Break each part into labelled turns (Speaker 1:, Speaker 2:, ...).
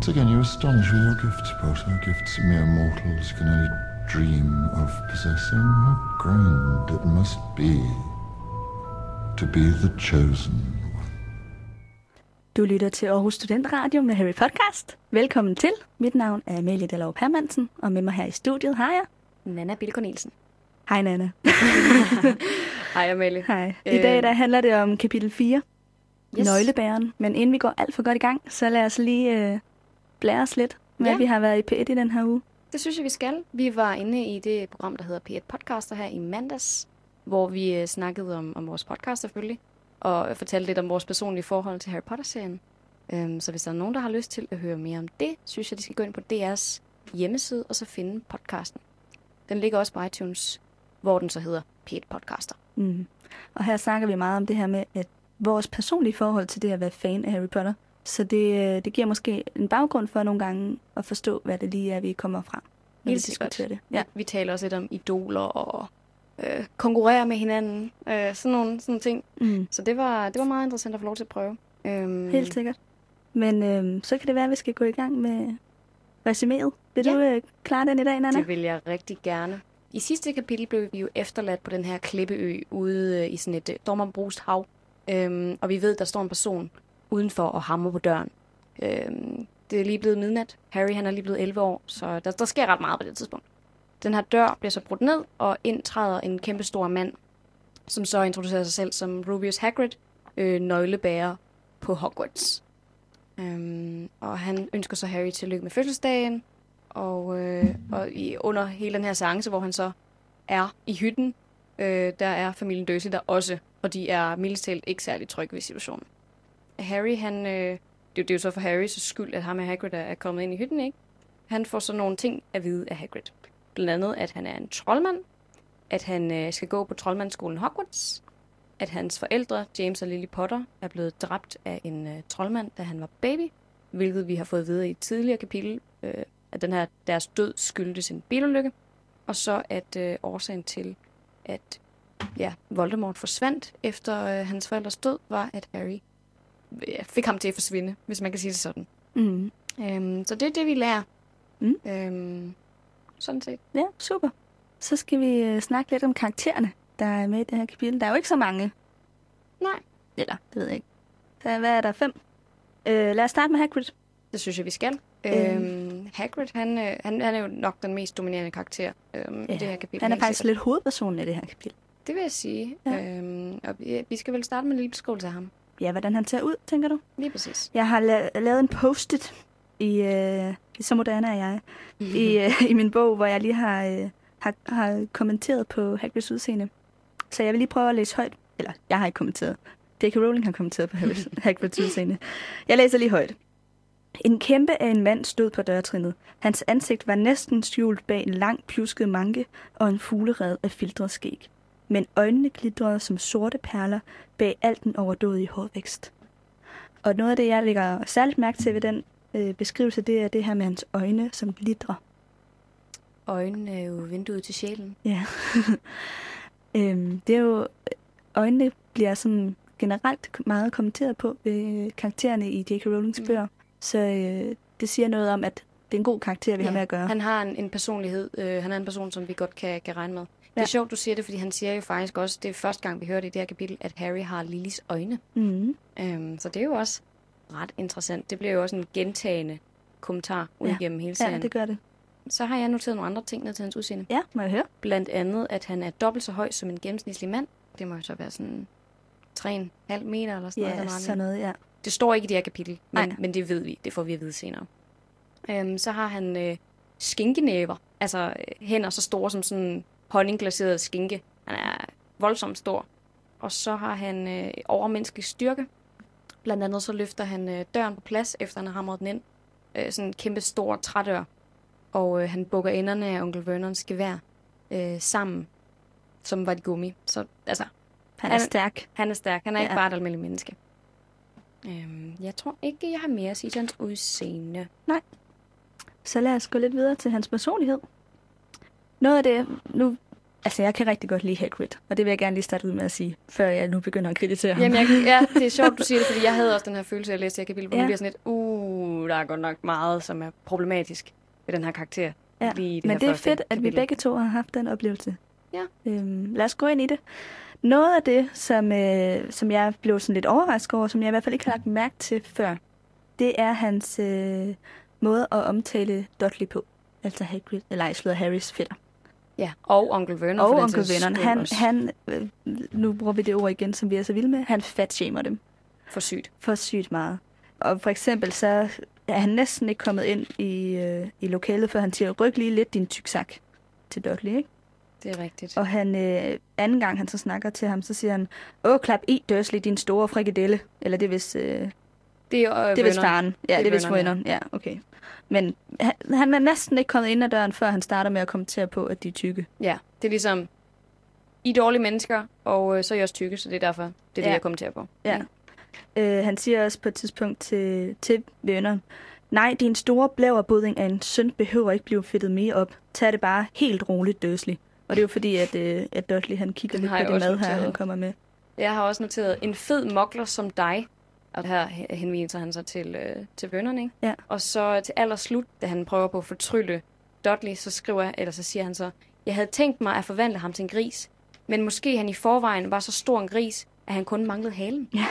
Speaker 1: Once again, you astonish with your gifts, Potter. Gifts mere mortals can only dream of possessing. How grand it must be to be the chosen one.
Speaker 2: Du lytter til Aarhus Studentradio med Harry Podcast. Velkommen til. Mit navn er Amelie Dallov Hermansen, og med mig her i studiet har jeg...
Speaker 3: Nana Bille Cornelsen.
Speaker 2: Hej Nana.
Speaker 3: Hej Amalie.
Speaker 2: Hej. I dag der handler det om kapitel 4, yes. Nøglebæren. Men inden vi går alt for godt i gang, så lad os lige øh, blære os lidt med,
Speaker 3: Ja.
Speaker 2: at vi har været i P1 i den her uge.
Speaker 3: Det synes jeg, vi skal. Vi var inde i det program, der hedder P1 Podcaster her i mandags, hvor vi øh, snakkede om, om vores podcast selvfølgelig, og fortalte lidt om vores personlige forhold til Harry Potter-serien. Øhm, så hvis der er nogen, der har lyst til at høre mere om det, synes jeg, de skal gå ind på DR's hjemmeside og så finde podcasten. Den ligger også på iTunes, hvor den så hedder P1 Podcaster.
Speaker 2: Mm. Og her snakker vi meget om det her med, at vores personlige forhold til det at være fan af Harry Potter. Så det, øh, det giver måske en baggrund for nogle gange at forstå, hvad det lige er, vi kommer fra. når vi
Speaker 3: Helt sikkert.
Speaker 2: diskuterer det.
Speaker 3: Ja. Vi taler også lidt om idoler og øh, konkurrere med hinanden. Øh, sådan nogle sådan ting.
Speaker 2: Mm.
Speaker 3: Så det var, det var meget interessant at få lov til at prøve. Øhm,
Speaker 2: Helt sikkert. Men øhm, så kan det være, at vi skal gå i gang med resuméet. Vil
Speaker 3: Ja.
Speaker 2: du øh, klare den i dag, Nana?
Speaker 3: Det vil jeg rigtig gerne. I sidste kapitel blev vi jo efterladt på den her klippeø ude øh, i sådan et øh, stormombrust hav. Øhm, og vi ved, der står en person udenfor og hammer på døren. Øhm, det er lige blevet midnat. Harry han er lige blevet 11 år, så der, der sker ret meget på det tidspunkt. Den her dør bliver så brudt ned, og indtræder en kæmpe stor mand, som så introducerer sig selv som Rubius Hagrid, øh, nøglebærer på Hogwarts. Øhm, og han ønsker så Harry tillykke med fødselsdagen, og, øh, og i, under hele den her seance, hvor han så er i hytten, øh, der er familien Dursley der også, og de er mildest talt ikke særlig trygge ved situationen. Harry, han, øh, det, det er jo så for Harrys skyld, at ham og Hagrid er, er kommet ind i hytten, ikke? Han får så nogle ting at vide af Hagrid. Blandt andet, at han er en troldmand, at han øh, skal gå på troldmandsskolen Hogwarts, at hans forældre, James og Lily Potter, er blevet dræbt af en øh, troldmand, da han var baby, hvilket vi har fået videre i et tidligere kapitel, øh, at den her, deres død skyldtes en bilulykke, og så at øh, årsagen til, at ja, Voldemort forsvandt efter øh, hans forældres død, var, at Harry fik ham til at forsvinde, hvis man kan sige det sådan.
Speaker 2: Mm.
Speaker 3: Øhm, så det er det, vi lærer.
Speaker 2: Mm.
Speaker 3: Øhm, sådan set.
Speaker 2: Ja, super. Så skal vi øh, snakke lidt om karaktererne, der er med i det her kapitel. Der er jo ikke så mange.
Speaker 3: Nej.
Speaker 2: Eller, det ved jeg ikke. Så hvad er der? Fem? Øh, lad os starte med Hagrid.
Speaker 3: Det synes jeg, vi skal.
Speaker 2: Øhm.
Speaker 3: Øhm, Hagrid, han, øh, han, han er jo nok den mest dominerende karakter øhm, i det her kapitel.
Speaker 2: Han er faktisk
Speaker 3: sikkert.
Speaker 2: lidt hovedpersonen i det her kapitel.
Speaker 3: Det vil jeg sige.
Speaker 2: Ja.
Speaker 3: Ja. Øhm, og vi, vi skal vel starte med en lille beskrivelse af ham.
Speaker 2: Ja, hvordan han ser ud, tænker du?
Speaker 3: Lige præcis.
Speaker 2: Jeg har la- lavet en post-it i, øh, så moderne er jeg, i, øh, i min bog, hvor jeg lige har, øh, har, har kommenteret på Hagrids udseende. Så jeg vil lige prøve at læse højt. Eller, jeg har ikke kommenteret. J.K. Rowling har kommenteret på Hagrids udseende. Jeg læser lige højt. En kæmpe af en mand stod på dørtrinnet. Hans ansigt var næsten skjult bag en lang, pjusket manke og en fuglered af filtret skæg. Men øjnene glitrede som sorte perler bag al den overdådige hårvækst. Og noget af det, jeg lægger særligt mærke til ved den øh, beskrivelse, det er det her med hans øjne, som glitrer.
Speaker 3: Øjnene er jo vinduet til sjælen.
Speaker 2: Ja. øhm, det er jo, øjnene bliver sådan generelt meget kommenteret på ved karaktererne i J.K. Rowlings
Speaker 3: Mm.
Speaker 2: bøger. Så øh, det siger noget om, at det er en god karakter, vi ja, har med at gøre.
Speaker 3: Han har en, en personlighed. Øh, han er en person, som vi godt kan, kan regne med. Det
Speaker 2: Ja.
Speaker 3: er sjovt, du siger det, fordi han siger jo faktisk også, det er første gang, vi hørte i det her kapitel, at Harry har Lillys øjne.
Speaker 2: Mm.
Speaker 3: Øhm, så det er jo også ret interessant. Det bliver jo også en gentagende kommentar ud
Speaker 2: Ja.
Speaker 3: igennem hele
Speaker 2: Ja,
Speaker 3: serien.
Speaker 2: det gør det.
Speaker 3: Så har jeg noteret nogle andre ting ned til hans udseende.
Speaker 2: Ja, må jeg høre?
Speaker 3: Blandt andet, at han er dobbelt så høj som en gennemsnitlig mand. Det må jo så være sådan 3,5 meter eller sådan
Speaker 2: Ja,
Speaker 3: noget.
Speaker 2: sådan noget, ja.
Speaker 3: Det står ikke i det her kapitel, men,
Speaker 2: Nej.
Speaker 3: men det ved vi. Det får vi at vide senere. Øhm, så har han øh, skinkenæver. Altså øh, hænder så store som sådan honningglaseret skinke. Han er voldsomt stor. Og så har han øh, overmenneskelig styrke. Blandt andet så løfter han øh, døren på plads, efter han har hamret den ind. Øh, sådan en kæmpe stor trædør. Og øh, han bukker enderne af onkel Vernons gevær øh, sammen, som var de gummi. Så altså,
Speaker 2: Han er
Speaker 3: Han-
Speaker 2: stærk.
Speaker 3: han er stærk. Han er ja. ikke bare et almindeligt menneske. Øhm, jeg tror ikke, jeg har mere at sige til hans udseende.
Speaker 2: Så lad os gå lidt videre til hans personlighed. Noget af det, nu Altså, jeg kan rigtig godt lide Hagrid, og det vil jeg gerne lige starte ud med at sige, før jeg nu begynder at kritisere ham.
Speaker 3: Jamen, jeg, ja, det er sjovt, du siger det, fordi jeg havde også den her følelse, jeg læste det her kapitel, hvor
Speaker 2: Ja.
Speaker 3: ja. bliver sådan lidt, uh, der er godt nok meget, som er problematisk ved den her karakter.
Speaker 2: Ja,
Speaker 3: lige i
Speaker 2: Men det er fedt, at vi begge to har haft den oplevelse.
Speaker 3: Ja.
Speaker 2: Øhm, lad os gå ind i det. Noget af det, som, øh, som jeg blev sådan lidt overrasket over, som jeg i hvert fald ikke har lagt mærke til før, det er hans øh, måde at omtale Dudley på. Altså Hagrid, eller ej, Harrys fætter.
Speaker 3: Ja, og onkel Vernon.
Speaker 2: Og
Speaker 3: for
Speaker 2: onkel Vernon. Han, han øh, nu bruger vi det ord igen, som vi er så vilde med, han fatshamer dem
Speaker 3: For sygt.
Speaker 2: for sygt meget. Og for eksempel så er han næsten ikke kommet ind i, øh, i lokalet, før han siger, ryk lige lidt din tyksak til Dudley, ikke?
Speaker 3: Det er rigtigt.
Speaker 2: Og han, øh, anden gang han så snakker til ham, så siger han, åh, klap i, Dursley, din store frikadelle. Eller det er vist, øh,
Speaker 3: Det er, øh,
Speaker 2: det er vist faren. Ja,
Speaker 3: Det
Speaker 2: det
Speaker 3: er
Speaker 2: vist
Speaker 3: Vernon, ja.
Speaker 2: Vernon. Ja, okay. Men han, han er næsten ikke kommet ind ad døren, før han starter med at kommentere på, at de er tykke.
Speaker 3: Ja, det er ligesom, I er dårlige mennesker, og øh, så er I også tykke, så det er derfor, det er det,
Speaker 2: Ja.
Speaker 3: jeg kommenterer på.
Speaker 2: Ja. Øh, han siger også på et tidspunkt til, til Vernon, nej, din store blæverbudding af en søn behøver ikke blive fedtet mere op. Tag det bare helt roligt, Dursley. Og det er jo fordi, at, øh, at Dudley han kigger
Speaker 3: Den
Speaker 2: lidt på det mad her,
Speaker 3: noteret.
Speaker 2: han kommer med.
Speaker 3: Jeg har også noteret, en fed mokler som dig, og her henviser han sig til, øh, til Vernon, ikke?
Speaker 2: Ja.
Speaker 3: Og så til allerslut, da han prøver på at fortrylle Dudley, så skriver, eller så siger han så, jeg havde tænkt mig at forvandle ham til en gris, men måske han i forvejen var så stor en gris, at han kun manglede halen.
Speaker 2: Ja.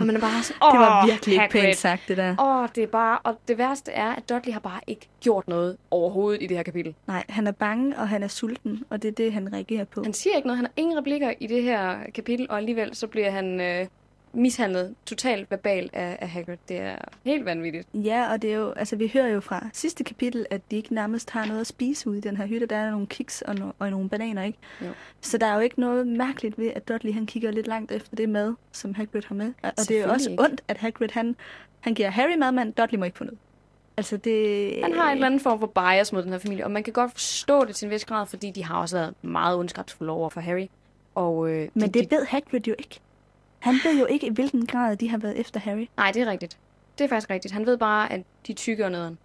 Speaker 3: Og man er bare sådan,
Speaker 2: Det var
Speaker 3: "Åh,
Speaker 2: virkelig ikke
Speaker 3: Hagrid."
Speaker 2: pænt sagt, det der.
Speaker 3: Åh, det er bare, og det værste er, at Dudley har bare ikke gjort noget overhovedet i det her kapitel.
Speaker 2: Nej, han er bange, og han er sulten, og det er det, han reagerer på.
Speaker 3: Han siger ikke noget, han har ingen replikker i det her kapitel, og alligevel så bliver han øh, mishandlet totalt verbal af, af Hagrid. Det er helt vanvittigt.
Speaker 2: Ja, og det er jo, altså vi hører jo fra sidste kapitel, at de ikke nærmest har noget at spise ude i den her hytte. Der er nogle kiks og, no- og nogle bananer, ikke?
Speaker 3: Jo.
Speaker 2: Så der er jo ikke noget mærkeligt ved, at Dudley han kigger lidt langt efter det mad, som Hagrid har med. Og det er jo også
Speaker 3: ikke.
Speaker 2: ondt, at Hagrid han, han giver Harry mad, men Dudley må ikke få noget. Altså det...
Speaker 3: Han har en eller anden form for bias mod den her familie, og man kan godt forstå det til en vis grad, fordi de har også været meget ondskabsfulde over for Harry. Og, øh,
Speaker 2: Men
Speaker 3: de,
Speaker 2: det ved Hagrid jo ikke. Han ved jo ikke, i hvilken grad de har været efter Harry.
Speaker 3: Nej, det er rigtigt. Det er faktisk rigtigt. Han ved bare, at de tykker nederen.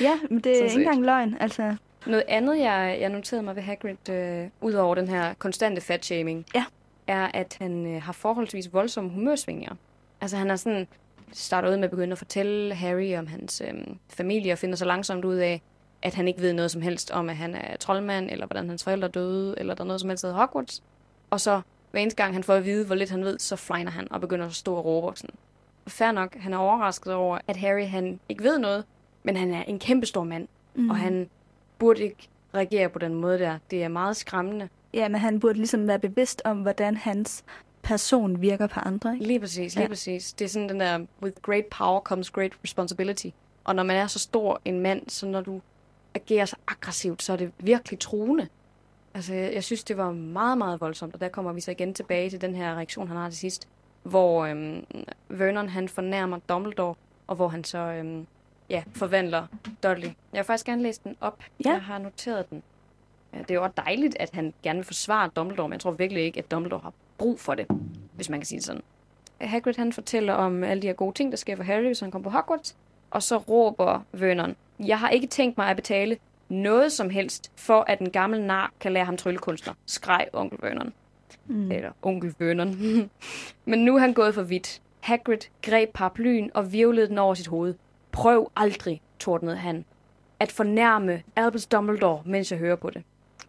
Speaker 2: Ja, men det er ikke engang løgn. Altså,
Speaker 3: Noget andet, jeg, jeg noterede mig ved Hagrid, øh, ud over den her konstante fatshaming,
Speaker 2: Ja.
Speaker 3: er, at han øh, har forholdsvis voldsomme humørsvingninger. Altså han er sådan, starter ud med at begynde at fortælle Harry om hans øh, familie, og finder så langsomt ud af, at han ikke ved noget som helst om, at han er troldmand, eller hvordan hans forældre døde, eller der er noget som helst, der hedder Hogwarts. Og så hver eneste gang, han får at vide, hvor lidt han ved, så flejner han og begynder at stå og råbe. og Sådan. Fair nok, han er overrasket over, at Harry han ikke ved noget, men han er en kæmpestor mand, mm. og han burde ikke reagere på den måde der. Det er meget skræmmende.
Speaker 2: ja, men han burde ligesom være bevidst om, hvordan hans person virker på andre. Ikke?
Speaker 3: Lige præcis, lige
Speaker 2: ja.
Speaker 3: præcis. Det er sådan den der, with great power comes great responsibility. Og når man er så stor en mand, så når du agerer så aggressivt, så er det virkelig truende. Altså, jeg, jeg synes, det var meget, meget voldsomt, og der kommer vi så igen tilbage til den her reaktion, han har til sidst, hvor øhm, Vernon, han fornærmer Dumbledore, og hvor han så, øhm, ja, forvandler Dudley. Jeg vil faktisk gerne læse den op.
Speaker 2: Ja.
Speaker 3: Jeg har noteret den. Ja, det er jo også dejligt, at han gerne vil forsvare Dumbledore, men jeg tror virkelig ikke, at Dumbledore har brug for det, hvis man kan sige det sådan. Hagrid han fortæller om alle de her gode ting, der sker for Harry, hvis han kommer på Hogwarts. Og så råber Vernon, jeg har ikke tænkt mig at betale noget som helst, for at en gammel nar kan lære ham tryllekunstner, skreg onkel Vernon. Mm. Eller onkel Vernon. Men nu er han gået for vidt. Hagrid greb paraplyen og virvlede den over sit hoved. Prøv aldrig, tordnede han, at fornærme Albus Dumbledore, mens jeg hører på det.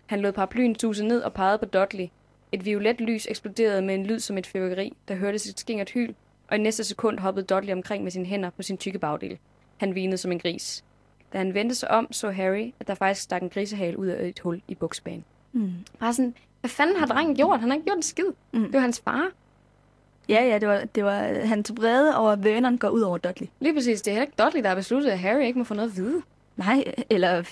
Speaker 3: Han lod paraplyen tuse ned og pegede på Dudley. Et violet lys eksploderede med en lyd som et fyrværkeri, der hørtes et skingert hyl, og i næste sekund hoppede Dudley omkring med sine hænder på sin tykke bagdel. Han vinede som en gris. Da han vendte sig om, så Harry, at der faktisk stak en grisehale ud af et hul i buksbanen.
Speaker 2: Mm.
Speaker 3: Bare sådan, hvad fanden har drengen gjort? Han har ikke gjort en skid.
Speaker 2: Mm.
Speaker 3: Det var hans far.
Speaker 2: Ja, ja, det var, det var hans vrede over, at Vernon går ud over Dudley.
Speaker 3: Lige præcis, det er heller ikke Dudley, der har besluttet, at Harry ikke må få noget at vide.
Speaker 2: Nej, eller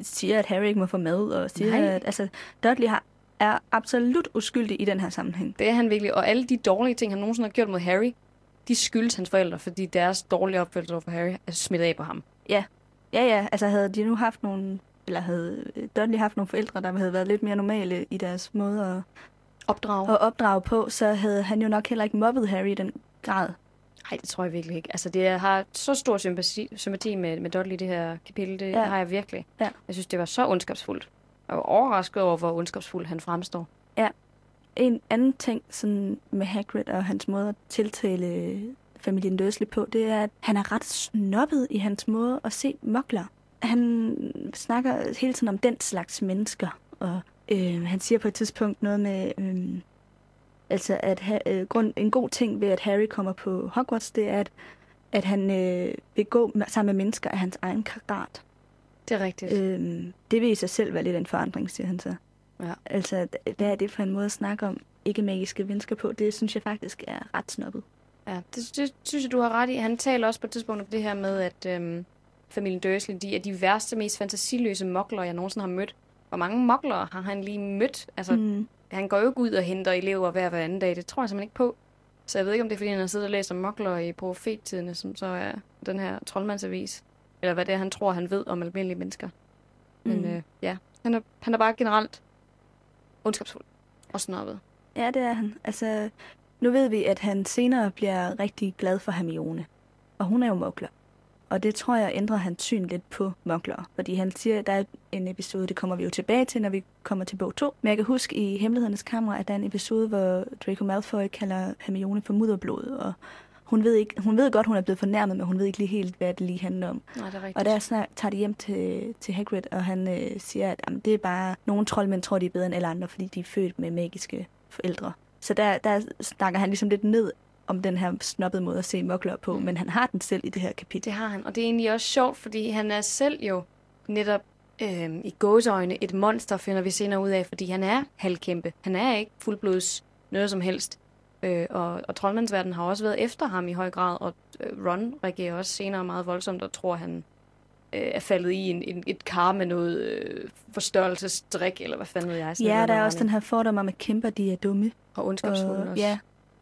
Speaker 2: siger, at Harry ikke må få mad, og siger,
Speaker 3: Nej.
Speaker 2: at altså, Dudley har, er absolut uskyldig i den her sammenhæng.
Speaker 3: Det er han virkelig. Og alle de dårlige ting, han nogensinde har gjort mod Harry, de skyldes hans forældre, fordi deres dårlige opførsel over for Harry er smittet af på ham.
Speaker 2: Ja, ja, ja, altså havde de nu haft nogle, eller havde Dudley haft nogle forældre, der havde været lidt mere normale i deres måde at,
Speaker 3: Opdrag.
Speaker 2: at opdrage på, så havde han jo nok heller ikke mobbet Harry i den grad.
Speaker 3: Nej, det tror jeg virkelig ikke. Altså, det jeg har så stor sympati, sympati med, med Dudley det her kapitel. Det
Speaker 2: Ja.
Speaker 3: ja. har jeg virkelig.
Speaker 2: Ja.
Speaker 3: Jeg synes, det var så ondskabsfuldt. er jo overrasket over, hvor ondskabsfuld han fremstår.
Speaker 2: En anden ting sådan med Hagrid og hans måde at tiltale familien Dursley på, det er, at han er ret snobbet i hans måde at se mokler. Han snakker hele tiden om den slags mennesker, og øh, han siger på et tidspunkt noget med, øh, altså at ha, øh, grund, en god ting ved, at Harry kommer på Hogwarts, det er, at, at han øh, vil gå sammen med mennesker af hans egen karat.
Speaker 3: Det er rigtigt.
Speaker 2: Øh, det vil i sig selv være lidt en forandring, siger han så.
Speaker 3: Ja.
Speaker 2: Altså, hvad er det for en måde at snakke om ikke-magiske mennesker på? Det synes jeg faktisk er ret snobbet.
Speaker 3: Ja, det, det synes jeg, du har ret i. Han taler også på et tidspunkt om det her med, at øhm, familien Dursley, de er de værste, mest fantasiløse mokler, jeg nogensinde har mødt. Hvor mange mokler har han lige mødt? Altså. Mm. han går jo ikke ud og henter elever hver hver anden dag. Det tror jeg simpelthen ikke på. Så jeg ved ikke, om det er, fordi han har siddet og læst om mokler i profettidene, som så er den her troldmandsavis. Eller hvad det er, han tror, han ved om almindelige mennesker. Men
Speaker 2: Mm.
Speaker 3: øh, ja, han er, han er bare generelt ondskabsfuld og snobbet.
Speaker 2: Ja, det er han. Altså, nu ved vi, at han senere bliver rigtig glad for Hermione. Og hun er jo mokler. Og det tror jeg ændrer hans syn lidt på mokler. Fordi han siger, at der er en episode, det kommer vi jo tilbage til, når vi kommer til bog 2. Men jeg kan huske i Hemmelighedernes Kammer, at der er en episode, hvor Draco Malfoy kalder Hermione for mudderblod. Og hun ved, ikke, hun ved godt, hun er blevet fornærmet, men hun ved ikke lige helt, hvad det lige handler om.
Speaker 3: Nej, det er rigtigt.
Speaker 2: Og der snak, tager de hjem til, til Hagrid, og han øh, siger, at jamen, det er bare... Nogle troldmænd tror, de er bedre end alle andre, fordi de er født med magiske forældre. Så der, der snakker han ligesom lidt ned om den her snobbede måde at se mokler på,
Speaker 3: Mm.
Speaker 2: men han har den selv i det her kapitel.
Speaker 3: Det har han, og det er egentlig også sjovt, fordi han er selv jo netop øhm, i gåseøjne et monster, finder vi senere ud af, fordi han er halvkæmpe. Han er ikke fuldblods noget som helst. Øh, og, og troldmandsverdenen har også været efter ham i høj grad, og øh, Ron reagerer også senere meget voldsomt og tror, han øh, er faldet i en, en, et kar med noget øh, forstørrelsesdrik, eller hvad fanden ved jeg. sådan
Speaker 2: Ja,
Speaker 3: noget
Speaker 2: der er
Speaker 3: med
Speaker 2: også den her fordom om, at kæmper, de er dumme.
Speaker 3: Og ondskabsfulde
Speaker 2: Og,
Speaker 3: også.
Speaker 2: ja,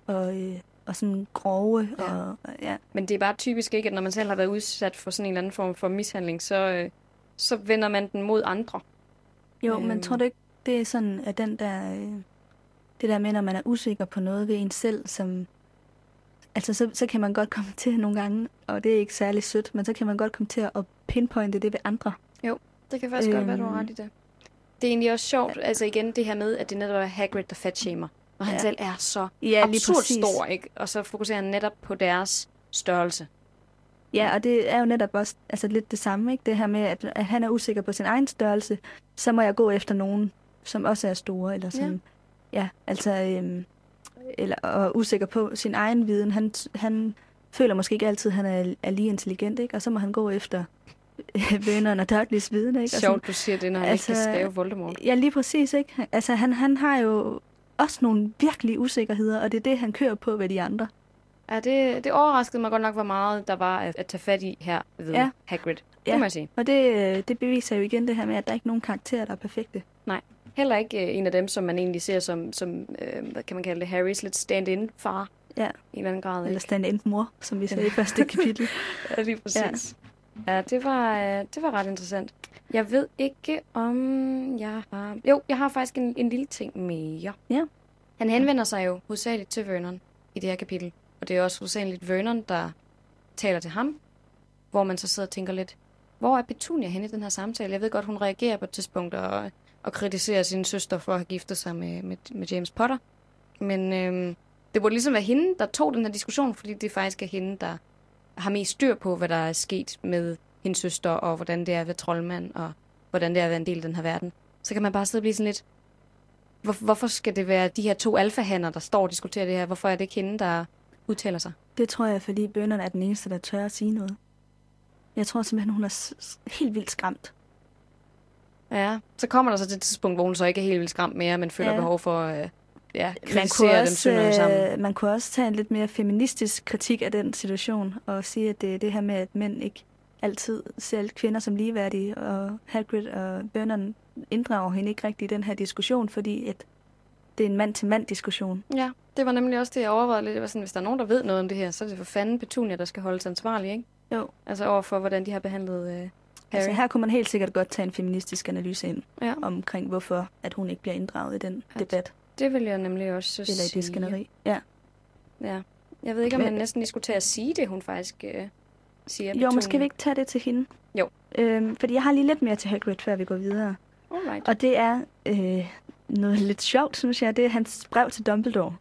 Speaker 2: og, øh, og sådan grove.
Speaker 3: Ja.
Speaker 2: Ja. Og, ja.
Speaker 3: Men det er bare typisk ikke, at når man selv har været udsat for sådan en eller anden form for mishandling, så, øh, så vender man den mod andre.
Speaker 2: Jo,
Speaker 3: Øhm.
Speaker 2: men tror du ikke, det er sådan, at den der... Øh, det der med, når man er usikker på noget ved en selv, som... Altså, så, så kan man godt komme til nogle gange, og det er ikke særlig sødt, men så kan man godt komme til at pinpointe det ved andre.
Speaker 3: Det kan faktisk øhm. godt være, du har ret i det. Det er egentlig også sjovt, altså igen det her med, at det netop er Hagrid, der fatshamer. Og han
Speaker 2: Ja.
Speaker 3: selv er så
Speaker 2: Ja,
Speaker 3: absurd stor, ikke? Og så fokuserer han netop på deres størrelse.
Speaker 2: Ja, og det er jo netop også altså, lidt det samme, ikke? Det her med, at, at han er usikker på sin egen størrelse, så må jeg gå efter nogen, som også er store, eller som... Ja, ja altså... Øhm, eller, og usikker på sin egen viden. Han, han føler måske ikke altid, at han er, er lige intelligent, ikke? Og så må han gå efter vennerne og Dudleys viden, ikke? Og sådan-
Speaker 3: Sjovt, du siger det, når han altså, ikke
Speaker 2: altså,
Speaker 3: kan stave Voldemort.
Speaker 2: Ja, lige præcis, ikke? Altså, han, han har jo også nogle virkelig usikkerheder, og det er det, han kører på ved de andre.
Speaker 3: Ja, det, det overraskede mig godt nok, hvor meget der var at, at tage fat i her ved ja. Hagrid. Det
Speaker 2: Ja.
Speaker 3: må jeg sige.
Speaker 2: Og det, øh, det beviser jo igen det her med, at der er ikke nogen karakterer, der er perfekte.
Speaker 3: Heller ikke øh, en af dem, som man egentlig ser som, som øh, hvad kan man kalde det, Harrys lidt stand-in far.
Speaker 2: Ja.
Speaker 3: I en eller anden grad.
Speaker 2: Eller
Speaker 3: Ikke?
Speaker 2: stand mor, som vi sagde i første kapitel.
Speaker 3: Ja, lige præcis. Ja, ja det, var, øh, det var ret interessant. Jeg ved ikke, om jeg har... Jo, jeg har faktisk en, en lille ting mere.
Speaker 2: Ja.
Speaker 3: Han henvender sig jo hovedsageligt til Vernon i det her kapitel. Og det er også hovedsageligt Vernon, der taler til ham. Hvor man så sidder og tænker lidt, hvor er Petunia henne i den her samtale? Jeg ved godt, hun reagerer på et tidspunkt og, og kritiserer sin søster for at have giftet sig med, med, med James Potter. Men øhm, det burde ligesom være hende, der tog den her diskussion, fordi det faktisk er hende, der har mest styr på, hvad der er sket med hendes søster, og hvordan det er at være troldmand, og hvordan det er at være en del af den her verden. Så kan man bare sidde og blive sådan lidt, hvor, hvorfor skal det være de her to alfahander, der står og diskuterer det her? Hvorfor er det ikke hende, der udtaler sig?
Speaker 2: Det tror jeg, fordi bønderne er den eneste, der tør at sige noget. Jeg tror simpelthen, hun er helt vildt skræmt.
Speaker 3: Ja, så kommer der så til et tidspunkt, hvor hun så ikke er helt vildt skræmt mere, men føler ja. Behov for øh, ja,
Speaker 2: Man kunne,
Speaker 3: kritisere dem
Speaker 2: også,
Speaker 3: sammen.
Speaker 2: øh, man kunne også tage en lidt mere feministisk kritik af den situation, og sige, at det er det her med, at mænd ikke altid ser kvinder som ligeværdige, og Hagrid og Vernon inddrager hende ikke rigtig i den her diskussion, fordi at det er en mand-til-mand-diskussion.
Speaker 3: Ja, det var nemlig også det, jeg overvejede lidt. Det var sådan, hvis der er nogen, der ved noget om det her, så er det for fanden Petunia, der skal holdes ansvarlig, ikke?
Speaker 2: Jo.
Speaker 3: Altså overfor, hvordan de har behandlet øh, Harry.
Speaker 2: Altså her kunne man helt sikkert godt tage en feministisk analyse ind
Speaker 3: Ja,
Speaker 2: omkring, hvorfor at hun ikke bliver inddraget i den
Speaker 3: At-
Speaker 2: debat
Speaker 3: det vil jeg nemlig også
Speaker 2: eller i det skænderi. Ja.
Speaker 3: Ja. Jeg ved ikke, om man næsten lige skulle tage at sige det, hun faktisk øh, siger.
Speaker 2: Jo, men skal vi ikke tage det til hende?
Speaker 3: Jo.
Speaker 2: Øhm, fordi jeg har lige lidt mere til Hagrid, før vi går videre.
Speaker 3: Alright.
Speaker 2: Og det er øh, noget lidt sjovt, synes jeg. Det er hans brev til Dumbledore,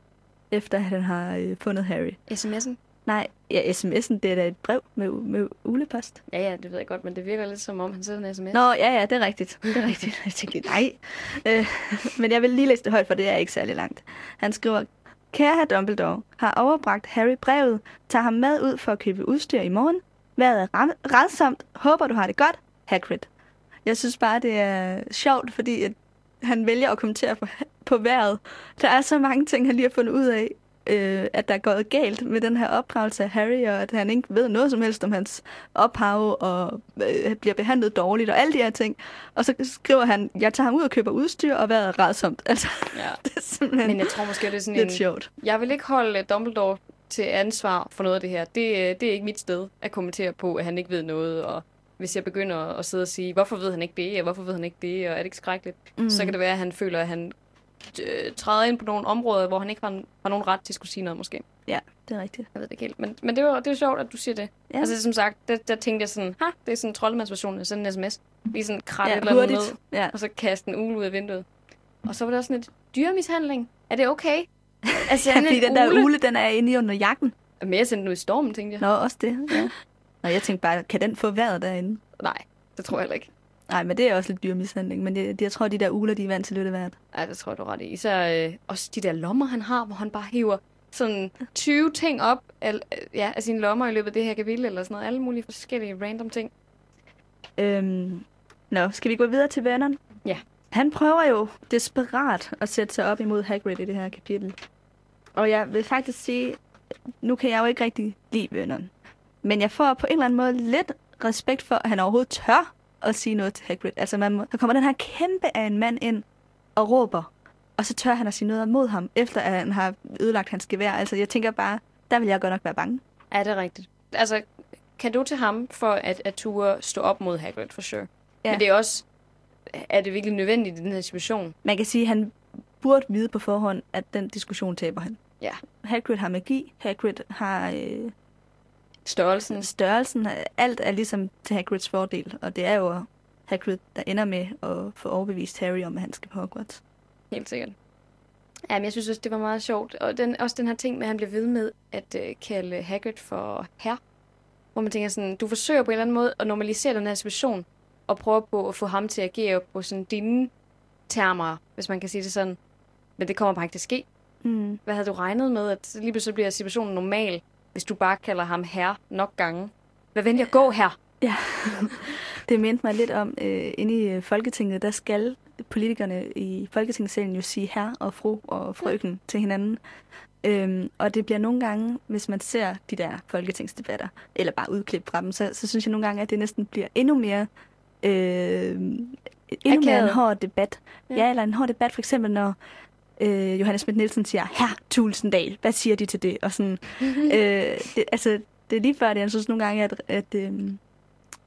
Speaker 2: efter at han har øh, fundet Harry.
Speaker 3: SMS'en?
Speaker 2: Nej, ja, sms'en, det er da et brev med, med ulepost.
Speaker 3: Ja, ja, det ved jeg godt, men det virker lidt som om, han sender en sms.
Speaker 2: Nå, ja, ja, det er rigtigt. Det er rigtigt. Jeg tænkte, nej. Øh, men jeg vil lige læse det højt, for det er ikke særlig langt. Han skriver, Kære herr Dumbledore, har overbragt Harry brevet, tager ham med ud for at købe udstyr i morgen. Vejret er redsomt. Håber, du har det godt. Hagrid. Jeg synes bare, det er sjovt, fordi at han vælger at kommentere på, på vejret. Der er så mange ting, han lige har fundet ud af, øh, at der er gået galt med den her opdragelse af Harry, og at han ikke ved noget som helst om hans ophav, og øh, bliver behandlet dårligt, og alle de her ting. Og så skriver han, jeg tager ham ud og køber udstyr, og vejret er redsomt. Altså,
Speaker 3: Ja.
Speaker 2: det er simpelthen
Speaker 3: Men jeg tror måske, det er sådan
Speaker 2: lidt
Speaker 3: en...
Speaker 2: sjovt.
Speaker 3: Jeg vil ikke holde Dumbledore til ansvar for noget af det her. Det, øh, det er ikke mit sted at kommentere på, at han ikke ved noget, og hvis jeg begynder at sidde og sige, hvorfor ved han ikke det, og hvorfor ved han ikke det, og er det ikke skrækkeligt, mm. så kan det være, at han føler, at han øh, træder ind på nogle områder, hvor han ikke har, har nogen ret til at skulle sige noget, måske.
Speaker 2: Ja, det er rigtigt.
Speaker 3: Jeg ved det ikke helt. Men, men det, var, det er sjovt, at du siger det.
Speaker 2: Ja.
Speaker 3: Altså, som sagt, der, der tænkte jeg sådan, ha, det er sådan en troldmandsversion af sådan en sms. Lige sådan kratte
Speaker 2: Ja,
Speaker 3: eller ned,
Speaker 2: Ja.
Speaker 3: og så kaste en ule ud af vinduet. Og så var der sådan et dyremishandling. Er det okay? Altså,
Speaker 2: Ja, fordi
Speaker 3: en
Speaker 2: den der ule, den er inde under jakken.
Speaker 3: Men jeg sendte den ud i stormen, tænkte jeg.
Speaker 2: Nå, også det. Ja. Nå, jeg tænkte bare, kan den få vejret derinde?
Speaker 3: Nej, det tror jeg heller ikke.
Speaker 2: Nej, men det er også lidt dyrmishandling. Men det, jeg tror, de der uler, de er vant til hvert.
Speaker 3: Ja, det tror jeg, du ret i. Især øh, også de der lommer, han har, hvor han bare hiver sådan 20 ting op af, ja, af sine lommer i løbet af det her kapitel, eller sådan noget. Alle mulige forskellige random ting.
Speaker 2: Øhm, nå, skal vi gå videre til Vernon?
Speaker 3: Ja.
Speaker 2: Han prøver jo desperat at sætte sig op imod Hagrid i det her kapitel. Og jeg vil faktisk sige, nu kan jeg jo ikke rigtig lide Vernon. Men jeg får på en eller anden måde lidt respekt for, at han overhovedet tør at sige noget til Hagrid. Altså, man må, der kommer den her kæmpe af en mand ind og råber, og så tør han at sige noget mod ham, efter at han har ødelagt hans gevær. Altså, jeg tænker bare, der vil jeg godt nok være bange.
Speaker 3: Ja, det er rigtigt. Altså, kan du til ham for at, at ture stå op mod Hagrid, for sure.
Speaker 2: Ja.
Speaker 3: Men det er også, er det virkelig nødvendigt i den her situation?
Speaker 2: Man kan sige, at han burde vide på forhånd, at den diskussion taber han.
Speaker 3: Ja.
Speaker 2: Hagrid har magi, Hagrid har øh,
Speaker 3: Størrelsen.
Speaker 2: størrelsen, alt er ligesom til Hagrids fordel, og det er jo Hagrid, der ender med at få overbevist Harry om, at han skal på Hogwarts.
Speaker 3: Helt sikkert. Ja, men jeg synes også, det var meget sjovt. Og den, også den her ting med, at han bliver ved med at øh, kalde Hagrid for herre. Hvor man tænker sådan, du forsøger på en eller anden måde at normalisere den her situation, og prøver på at få ham til at agere på sådan dine termer, hvis man kan sige det sådan. Men det kommer bare ikke til at ske.
Speaker 2: Mm.
Speaker 3: Hvad havde du regnet med, at lige pludselig bliver situationen normal, hvis du bare kalder ham herre nok gange? Hvad venlig at gå her?
Speaker 2: Ja, det mindte mig lidt om, øh, inde i øh, Folketinget, der skal politikerne i Folketingssalen jo sige herr og fru og frøken ja. til hinanden. Øhm, og det bliver nogle gange, hvis man ser de der folketingsdebatter, eller bare udklip fra dem, så, så synes jeg nogle gange, at det næsten bliver endnu mere, øh, endnu mere en hård debat. Ja.
Speaker 3: ja,
Speaker 2: eller en hård debat, for eksempel når øh, Johannes Schmidt Nielsen siger, herr Tulsendal, hvad siger de til det? Og sådan, øh, det, altså, det er lige før det, jeg synes nogle gange, at, at øh,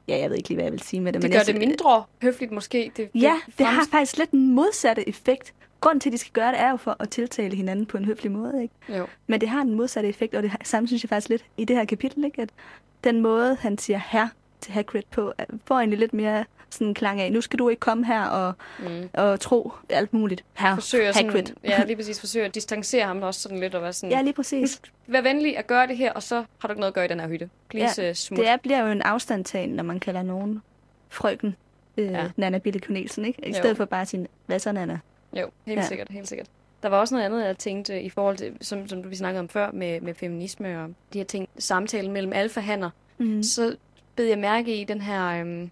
Speaker 2: ja, jeg ved ikke lige, hvad jeg vil sige med det.
Speaker 3: Det
Speaker 2: men
Speaker 3: gør
Speaker 2: jeg,
Speaker 3: det mindre høfligt måske. Det,
Speaker 2: Ja, det har
Speaker 3: fremst-
Speaker 2: faktisk lidt en modsatte effekt. Grunden til, at de skal gøre det, er jo for at tiltale hinanden på en høflig måde, ikke?
Speaker 3: Jo.
Speaker 2: Men det har den modsatte effekt, og det har- samme synes jeg faktisk lidt i det her kapitel, ikke? At den måde, han siger her til Hagrid på, er- får egentlig lidt mere sådan en klang af, nu skal du ikke komme her og,
Speaker 3: Mm.
Speaker 2: og tro alt muligt. Her,
Speaker 3: Forsøger
Speaker 2: Hagrid.
Speaker 3: sådan, ja, lige præcis forsøger at distancere ham også sådan lidt og være sådan,
Speaker 2: Ja, lige præcis.
Speaker 3: vær venlig at gøre det her, og så har du ikke noget at gøre i den her hytte. Please
Speaker 2: Ja,
Speaker 3: ja, smut.
Speaker 2: Det er, bliver jo en afstandtagen, når man kalder nogen frøken øh, ja. Nana Bille Cornelsen, ikke? I
Speaker 3: Jo.
Speaker 2: stedet for bare sige, hvad så, Nana?
Speaker 3: Jo, helt
Speaker 2: Ja.
Speaker 3: sikkert, helt sikkert. Der var også noget andet, jeg tænkte i forhold til, som, som vi snakkede om før, med, med feminisme og de her ting, samtalen mellem alfahanner.
Speaker 2: Mm.
Speaker 3: Så bed jeg mærke i den her, øhm,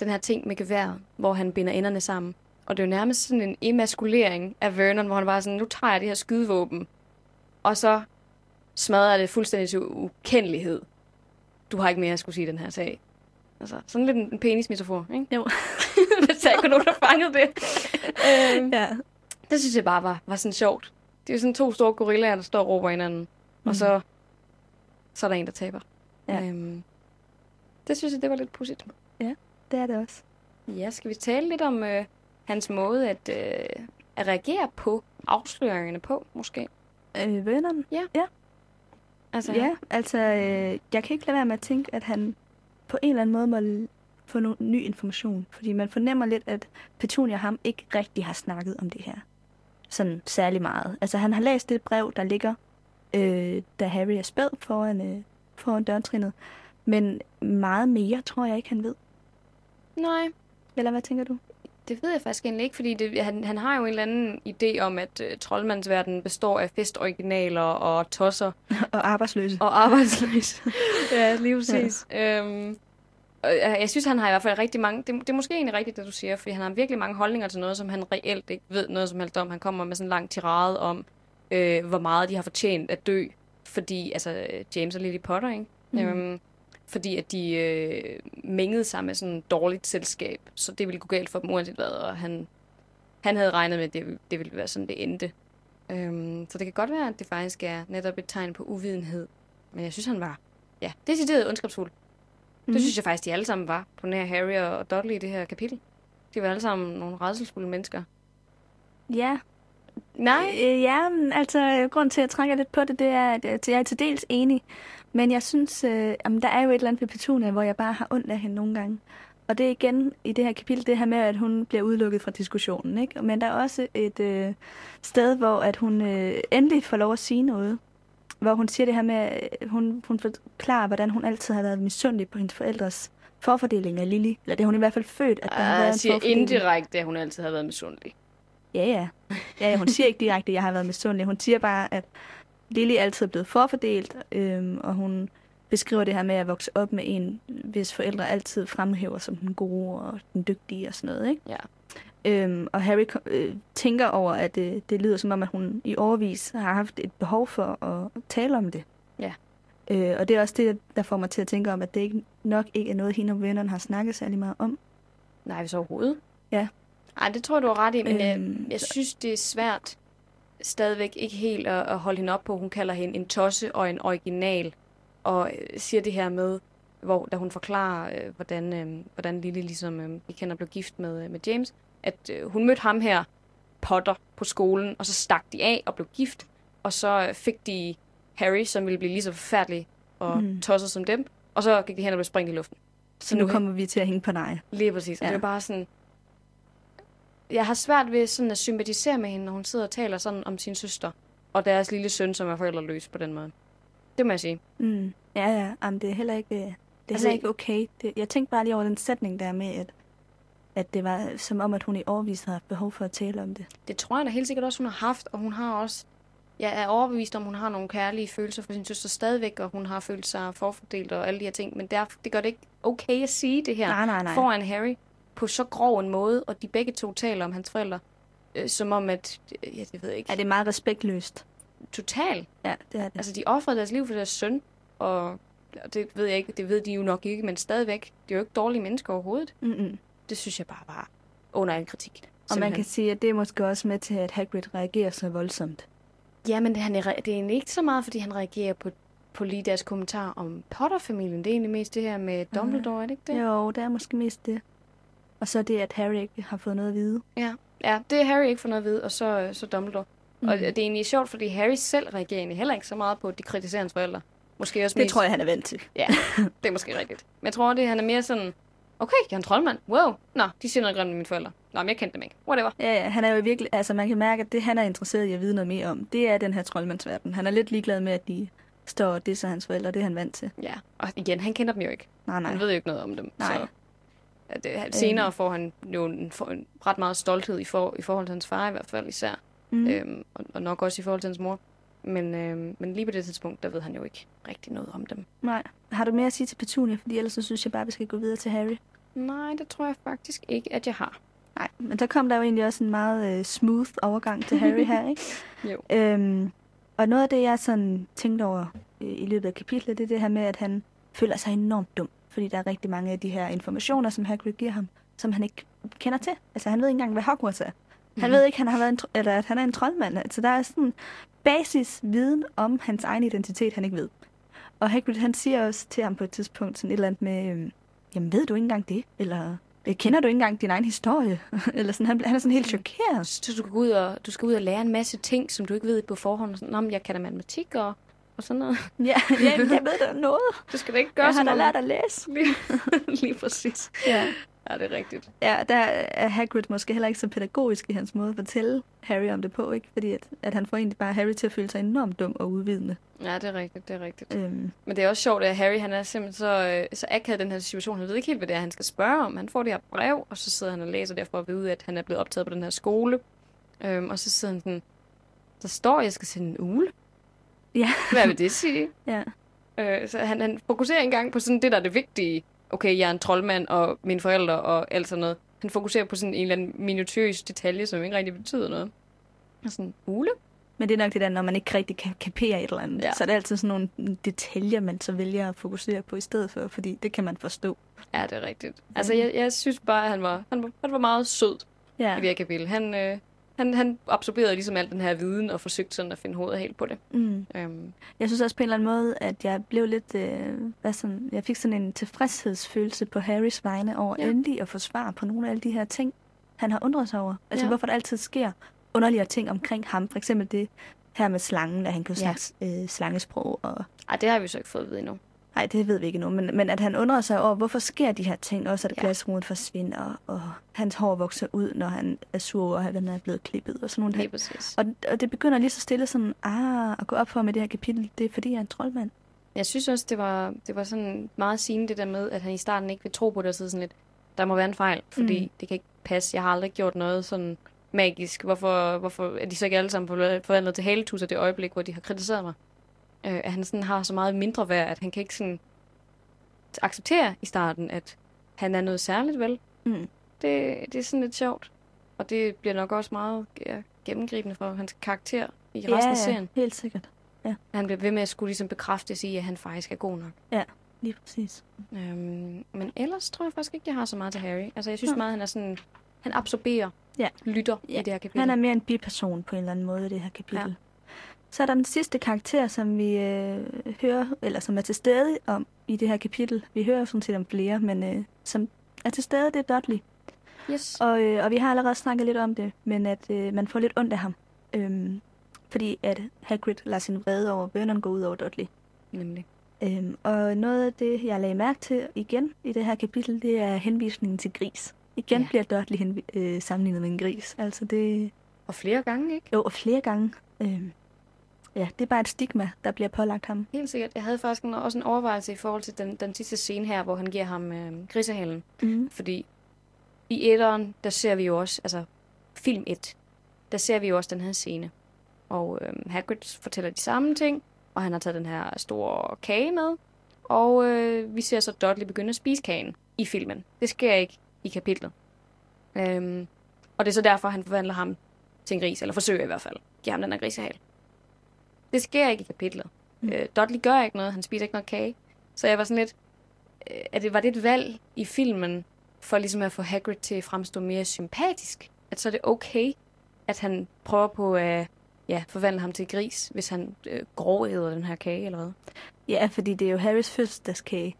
Speaker 3: den her ting med geværet, hvor han binder enderne sammen. Og det er jo nærmest sådan en emaskulering af Vernon, hvor han bare sådan, nu tager jeg det her skydevåben, og så smadrer jeg det fuldstændig til ukendelighed. Du har ikke mere at skulle sige den her sag. Altså, sådan lidt en en penismetafor, ikke?
Speaker 2: Jo.
Speaker 3: Hvis der ikke var nogen, der fangede det. øhm,
Speaker 2: Ja.
Speaker 3: det synes jeg bare var, var sådan sjovt. Det er jo sådan to store gorillaer, der står og råber hinanden. Mm. Og så, så er der en, der taber.
Speaker 2: Ja.
Speaker 3: Øhm, det synes jeg, det var lidt pudsigt.
Speaker 2: Det er det også.
Speaker 3: Ja, skal vi tale lidt om øh, hans måde at, øh, at reagere på afsløringerne på, måske?
Speaker 2: Øh, Vernon?
Speaker 3: Altså,
Speaker 2: Ja, altså, øh, jeg kan ikke lade være med at tænke, at han på en eller anden måde må få noget ny information. Fordi man fornemmer lidt, at Petunia og ham ikke rigtig har snakket om det her. Sådan særlig meget. Altså han har læst det brev, der ligger, øh, da Harry er spæd foran, øh, foran dørtrinnet. Men meget mere tror jeg ikke, han ved.
Speaker 3: Nej,
Speaker 2: Eller hvad tænker du?
Speaker 3: det ved jeg faktisk egentlig ikke, fordi det, han, han har jo en eller anden idé om, at uh, troldmandsverdenen består af festoriginaler og tosser
Speaker 2: Og arbejdsløse.
Speaker 3: og arbejdsløse. ja, lige præcis. Ja. Øhm, og jeg synes, han har i hvert fald rigtig mange... Det, det er måske egentlig rigtigt, det du siger, fordi han har virkelig mange holdninger til noget, som han reelt ikke ved noget som helst om. Han kommer med sådan en lang tirade om, øh, hvor meget de har fortjent at dø, fordi... Altså, James og Lily Potter, ikke? Mm. Øhm, fordi at de øh, mængede sig med sådan et dårligt selskab, så det ville gå galt for dem uanset hvad, og han, han havde regnet med, at det, det ville være sådan, det endte. Øhm, så det kan godt være, at det faktisk er netop et tegn på uvidenhed. Men jeg synes, han var, ja, decideret ondskabsfuld. Mm. Det synes jeg faktisk, de alle sammen var på nær Harry og Dudley i det her kapitel. De var alle sammen nogle redselsfulde mennesker.
Speaker 2: Ja,
Speaker 3: Nej.
Speaker 2: Øh, ja, altså, grund til, at jeg trækker lidt på det, det er, at øh, jeg er til dels enig. Men jeg synes, øh, jamen, der er jo et eller andet ved Petunia, hvor jeg bare har ondt af hende nogle gange. Og det er igen i det her kapitel, det her med, at hun bliver udelukket fra diskussionen. Ikke? Men der er også et øh, sted, hvor at hun øh, endelig får lov at sige noget. Hvor hun siger det her med, at hun, hun forklarer, hvordan hun altid har været misundelig på hendes forældres forfordeling af Lily. Eller det har hun i hvert fald født, at der har
Speaker 3: Jeg
Speaker 2: været
Speaker 3: siger indirekte, at hun altid har været misundelig.
Speaker 2: Ja, ja. Ja, ja, hun siger ikke direkte, at jeg har været misundelig. Hun siger bare, at Lily altid er blevet forfordelt, øhm, og hun beskriver det her med at vokse op med en, hvis forældre altid fremhæver som den gode og den dygtige og sådan noget. Ikke?
Speaker 3: Ja.
Speaker 2: Øhm, og Harry øh, tænker over, at det, det lyder som om, at hun i overvis har haft et behov for at tale om det.
Speaker 3: Ja.
Speaker 2: Øh, og det er også det, der får mig til at tænke om, at det ikke, nok ikke er noget, hende og vennerne har snakket særlig meget om.
Speaker 3: Nej, hvis overhovedet.
Speaker 2: Ja.
Speaker 3: Nej, det tror du har ret i, men
Speaker 2: Øhm,
Speaker 3: jeg, jeg synes, det er svært stadigvæk ikke helt at, at holde hende op på. Hun kalder hende en tosse og en original, og øh, siger det her med, hvor da hun forklarer, øh, hvordan, øh, hvordan Lily ligesom, øh, vi kender, blev gift med, øh, med James, at øh, hun mødte ham her, Potter, på skolen, og så stak de af og blev gift, og så øh, fik de Harry, som ville blive lige så forfærdelig og
Speaker 2: Mm.
Speaker 3: tosset som dem, og så gik de hen og blev sprængt i luften.
Speaker 2: Så nu kommer vi til at hænge på dig.
Speaker 3: Lige præcis. Og
Speaker 2: Ja.
Speaker 3: det er bare sådan... Jeg har svært ved sådan at sympatisere med hende, når hun sidder og taler sådan om sin søster. Og deres lille søn, som er forældreløs på den måde. Det må jeg sige.
Speaker 2: Mm. Ja, ja. Jamen, det er heller ikke, det er
Speaker 3: Altså,
Speaker 2: heller ikke okay. Det, jeg tænkte bare lige over den sætning der med, at, at det var som om, at hun i havde haft behov for at tale om det.
Speaker 3: Det tror jeg da helt sikkert også, hun har haft. Og hun har også... Jeg er overbevist om, hun har nogle kærlige følelser for sin søster stadigvæk, og hun har følt sig forfordelt og alle de her ting. Men der, det gør det ikke okay at sige det her
Speaker 2: Nej, nej, nej.
Speaker 3: foran Harry på så grov en måde, og de begge to taler om hans forældre, øh, som om at, øh, ja, det ved jeg ikke,
Speaker 2: Er det meget respektløst?
Speaker 3: total
Speaker 2: Ja, det er det.
Speaker 3: Altså, de offrede deres liv for deres søn, og det ved jeg ikke, det ved de jo nok ikke, men stadigvæk, de er jo ikke dårlige mennesker overhovedet.
Speaker 2: Mm-mm.
Speaker 3: Det synes jeg bare var under en kritik.
Speaker 2: Og man
Speaker 3: Simpelthen.
Speaker 2: kan sige, at det er måske også med til, at Hagrid reagerer så voldsomt.
Speaker 3: Ja, men det, han er, det er egentlig ikke så meget, fordi han reagerer på, på lige deres kommentar om Potter-familien. Det er egentlig mest det her med Dumbledore, er det ikke det?
Speaker 2: Jo, det er måske mest det. Og så det, at Harry ikke har fået noget at vide.
Speaker 3: Ja, ja det er Harry ikke for noget at vide, og så, så Dumbledore. Mm. Og det er egentlig sjovt, fordi Harry selv reagerer egentlig heller ikke så meget på, at de kritiserer hans forældre. Måske også
Speaker 2: Det
Speaker 3: mest...
Speaker 2: tror jeg, han er vant til.
Speaker 3: Ja, det er måske rigtigt. Men jeg tror, det han er mere sådan, okay, jeg er en troldmand. Wow. Nå, de siger noget grimt med mine forældre. Nå, men jeg kendte dem ikke. Whatever.
Speaker 2: Ja, ja, han er jo virkelig, altså man kan mærke, at det, han er interesseret i at vide noget mere om, det er den her troldmandsverden. Han er lidt ligeglad med, at de står og disser hans forældre, det er han vant til.
Speaker 3: Ja, og igen, han kender dem jo ikke.
Speaker 2: Nej,
Speaker 3: Nej. Han ved jo ikke noget om dem.
Speaker 2: Nej.
Speaker 3: Så, at det, senere får han jo en, for, en ret meget stolthed i, for, i forhold til hans far i hvert fald især.
Speaker 2: Mm.
Speaker 3: Øhm, og, og nok også i forhold til hans mor. Men, øhm, men lige på det tidspunkt, der ved han jo ikke rigtig noget om dem.
Speaker 2: Nej. Har du mere at sige til Petunia? Fordi ellers så synes jeg bare, vi skal gå videre til Harry.
Speaker 3: Nej, det tror jeg faktisk ikke, at jeg har.
Speaker 2: Nej, men så kom der jo egentlig også en meget øh, smooth overgang til Harry her, ikke?
Speaker 3: Jo.
Speaker 2: Øhm, og noget af det, jeg sådan tænkte over øh, i løbet af kapitlet, det er det her med, at han føler sig enormt dum. Fordi der er rigtig mange af de her informationer, som Hagrid giver ham, som han ikke kender til. Altså, han ved ikke engang, hvad Hogwarts er. Han
Speaker 3: Mhm.
Speaker 2: ved ikke, han har været en, eller at han er en troldmand. Altså, der er sådan basis viden om hans egen identitet, han ikke ved. Og Hagrid, han siger også til ham på et tidspunkt sådan et eller andet med, øhm, jamen ved du ikke engang det? Eller øh, kender du ikke engang din egen historie? eller sådan, han, han er sådan helt chokeret.
Speaker 3: Så du skal, gå ud og, du skal ud og lære en masse ting, som du ikke ved på forhånd. Sådan, Nå, men jeg kan da matematik, og og sådan noget.
Speaker 2: Ja, ja jeg ved da noget.
Speaker 3: Du skal da ikke gøre
Speaker 2: Jeg har
Speaker 3: som
Speaker 2: da
Speaker 3: om-
Speaker 2: lært at læse.
Speaker 3: Lige, lige præcis.
Speaker 2: Ja.
Speaker 3: Ja, det er rigtigt.
Speaker 2: Ja, der er Hagrid måske heller ikke så pædagogisk i hans måde at fortælle Harry om det på, ikke? Fordi at, at han får egentlig bare Harry til at føle sig enormt dum og udvidende.
Speaker 3: Ja, det er rigtigt, det er rigtigt.
Speaker 2: Øhm,
Speaker 3: Men det er også sjovt, at Harry han er simpelthen så, øh, så akavet i den her situation. Han ved ikke helt, hvad det er, han skal spørge om. Han får det her brev, og så sidder han og læser derfra at vide, at han er blevet optaget på den her skole. Øhm, og så sidder han sådan, der står, at jeg skal sende en ule.
Speaker 2: Ja,
Speaker 3: Hvad vil det sige?
Speaker 2: ja.
Speaker 3: Øh, så han, han fokuserer engang på sådan det, der er det vigtige. Okay, jeg er en troldmand, og mine forældre, og alt sådan noget. Han fokuserer på sådan en eller anden minutiøs detalje, som ikke rigtig betyder noget. Og sådan, ule?
Speaker 2: Men det er nok det der, når man ikke rigtig kan kapere et eller andet.
Speaker 3: Ja.
Speaker 2: Så er det altid sådan nogle detaljer, man så vælger at fokusere på i stedet for, fordi det kan man forstå.
Speaker 3: Ja, det er rigtigt. Altså, jeg, jeg synes bare, at han var, han var, han var meget sød
Speaker 2: Ja.
Speaker 3: i det her kapitel. Han, øh, han, han absorberede ligesom al den her viden og forsøgte sådan at finde hovedet helt på det.
Speaker 2: Mm.
Speaker 3: Øhm,
Speaker 2: Jeg synes også på en eller anden måde, at jeg blev lidt... Øh, hvad sådan, jeg fik sådan en tilfredshedsfølelse på Harrys vegne over
Speaker 3: Ja.
Speaker 2: endelig at få svar på nogle af alle de her ting, han har undret sig over. Altså,
Speaker 3: Ja.
Speaker 2: hvorfor der altid sker underligere ting omkring ham. For eksempel det her med slangen, at han kan
Speaker 3: Ja.
Speaker 2: snakke øh, slangesprog. Og,
Speaker 3: ej, det har vi så ikke fået at vide endnu.
Speaker 2: Nej, det ved vi ikke nu. Men, men at han undrer sig over, hvorfor sker de her ting. Også at
Speaker 3: Ja.
Speaker 2: glasruden forsvinder, og hans hår vokser ud, når han er sur over, at han er blevet klippet. Og sådan nogle ting.
Speaker 3: præcis.
Speaker 2: Og, og det begynder lige så stille sådan, ah, at gå op for med det her kapitel. Det er fordi, jeg er en troldmand.
Speaker 3: Jeg synes også, det var, det var sådan meget sigende det der med, at han i starten ikke vil tro på det og sidde sådan lidt, der må være en fejl, fordi mm. Det kan ikke passe. Jeg har aldrig gjort noget sådan magisk. Hvorfor, hvorfor er de så ikke alle sammen forvandlet til haletusser det øjeblik, hvor de har kritiseret mig? Øh, at han sådan har så meget mindre værd, at han kan ikke sådan acceptere i starten, at han er noget særligt, vel?
Speaker 2: Mm.
Speaker 3: Det, det er sådan lidt sjovt. Og det bliver nok også meget ja, gennemgribende for hans karakter i resten af serien.
Speaker 2: helt sikkert.
Speaker 3: Han bliver ved med at skulle ligesom bekræftes i, at han faktisk er god nok.
Speaker 2: Lige præcis.
Speaker 3: Øhm, men ellers tror jeg faktisk ikke, jeg har så meget til Harry. Altså, jeg synes
Speaker 2: Nå.
Speaker 3: meget, han er sådan... Han absorberer,
Speaker 2: Ja.
Speaker 3: lytter
Speaker 2: Ja.
Speaker 3: i det her kapitel.
Speaker 2: Han er mere en biperson på en eller anden måde i det her kapitel. Så er der den sidste karakter, som vi øh, hører, eller som er til stede om i det her kapitel. Vi hører sådan set om flere, men øh, som er til stede, det er Dudley.
Speaker 3: Yes.
Speaker 2: Og, øh, og vi har allerede snakket lidt om det, men at øh, man får lidt ondt af ham. Øhm, fordi at Hagrid lader sin vrede over Vernon gå ud over Dudley.
Speaker 3: Nemlig.
Speaker 2: Øhm, og noget af det, jeg lagde mærke til igen i det her kapitel, det er henvisningen til gris. Igen
Speaker 3: ja.
Speaker 2: bliver Dudley henvi- øh, sammenlignet med en gris. Altså det,
Speaker 3: Og flere gange, ikke?
Speaker 2: jo, og flere gange. Øhm, ja, det er bare et stigma, der bliver pålagt ham.
Speaker 3: Helt sikkert. Jeg havde faktisk en, også en overvejelse i forhold til den, den sidste scene her, hvor han giver ham øh, grisehalen.
Speaker 2: Mm.
Speaker 3: Fordi i etteren, der ser vi jo også, altså film 1, der ser vi jo også den her scene. Og øh, Hagrid fortæller de samme ting, og han har taget den her store kage med. Og øh, vi ser så Dudley begynde at spise kagen i filmen. Det sker ikke i kapitlet. Øhm, og det er så derfor, han forvandler ham til en gris, eller forsøger i hvert fald. Giver ham den her grisehal. Det sker ikke i kapitlet. Mm. Øh, Dudley gør ikke noget, han spiser ikke noget kage. Så jeg var sådan lidt, øh, er det, var det et valg i filmen, for ligesom at få Hagrid til at fremstå mere sympatisk? At så er det okay, at han prøver på at ja, forvandle ham til gris, hvis han øh, grovæder den her kage, eller hvad?
Speaker 2: Ja, fordi det er jo Harrys fødselsdagskage,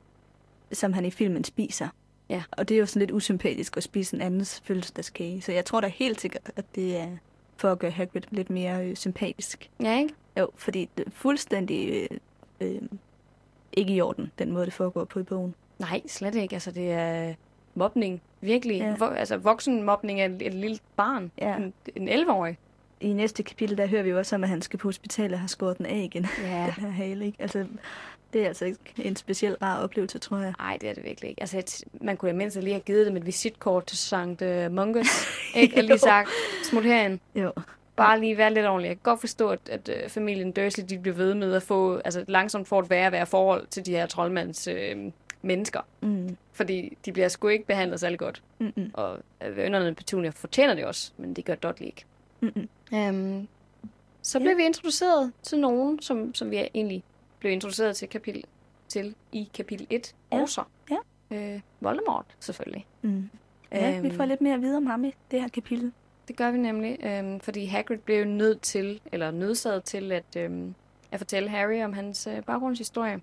Speaker 2: som han i filmen spiser.
Speaker 3: Ja.
Speaker 2: Og det er jo sådan lidt usympatisk at spise en andens fødselsdagskage. Så jeg tror da helt sikkert, at det er for at gøre Hagrid lidt mere øh, sympatisk.
Speaker 3: Ja, ikke?
Speaker 2: Jo, fordi det er fuldstændig øh, øh, ikke i orden, den måde, det foregår på i bogen.
Speaker 3: Nej, slet ikke. Altså, det er mobning. Virkelig. Ja. Vo- altså, voksen mobning af et, et lille barn.
Speaker 2: Ja.
Speaker 3: En, en 11-årig.
Speaker 2: I næste kapitel, der hører vi jo også om, at han skal på hospitalet og har skåret den af igen.
Speaker 3: Ja.
Speaker 2: Den her hale, ikke? Altså, det er altså ikke en speciel rar oplevelse, tror jeg.
Speaker 3: Nej, det er det virkelig ikke. Altså, et, man kunne mindst lige have givet dem et visitkort til Sankt uh, Mungus. ikke? Og lige sagt, smut herind.
Speaker 2: Jo.
Speaker 3: Bare lige være lidt ordentlig. Jeg kan godt forstå, at, at uh, familien Dursley, de bliver ved med at få, altså langsomt får et værre værre forhold til de her troldmands øh, mennesker.
Speaker 2: Mm.
Speaker 3: Fordi de bliver sgu ikke behandlet særlig godt.
Speaker 2: Mm-mm.
Speaker 3: Og øh, vennerne Petunia fortjener det også, men det gør Dudley ikke.
Speaker 2: Mm-mm.
Speaker 3: Um, så
Speaker 2: Ja.
Speaker 3: blev vi introduceret til nogen, som, som vi egentlig blev introduceret til kapitel til i kapitel 1
Speaker 2: Ja.
Speaker 3: også.
Speaker 2: Ja.
Speaker 3: Øh, Voldemort, selvfølgelig.
Speaker 2: Mm. Ja, vi
Speaker 3: Øhm,
Speaker 2: får lidt mere at vide om ham i det her kapitel.
Speaker 3: Det gør vi nemlig, øhm, fordi Hagrid blev nødt til, eller nødsaget til at, øhm, at fortælle Harry om hans øh, baggrundshistorie.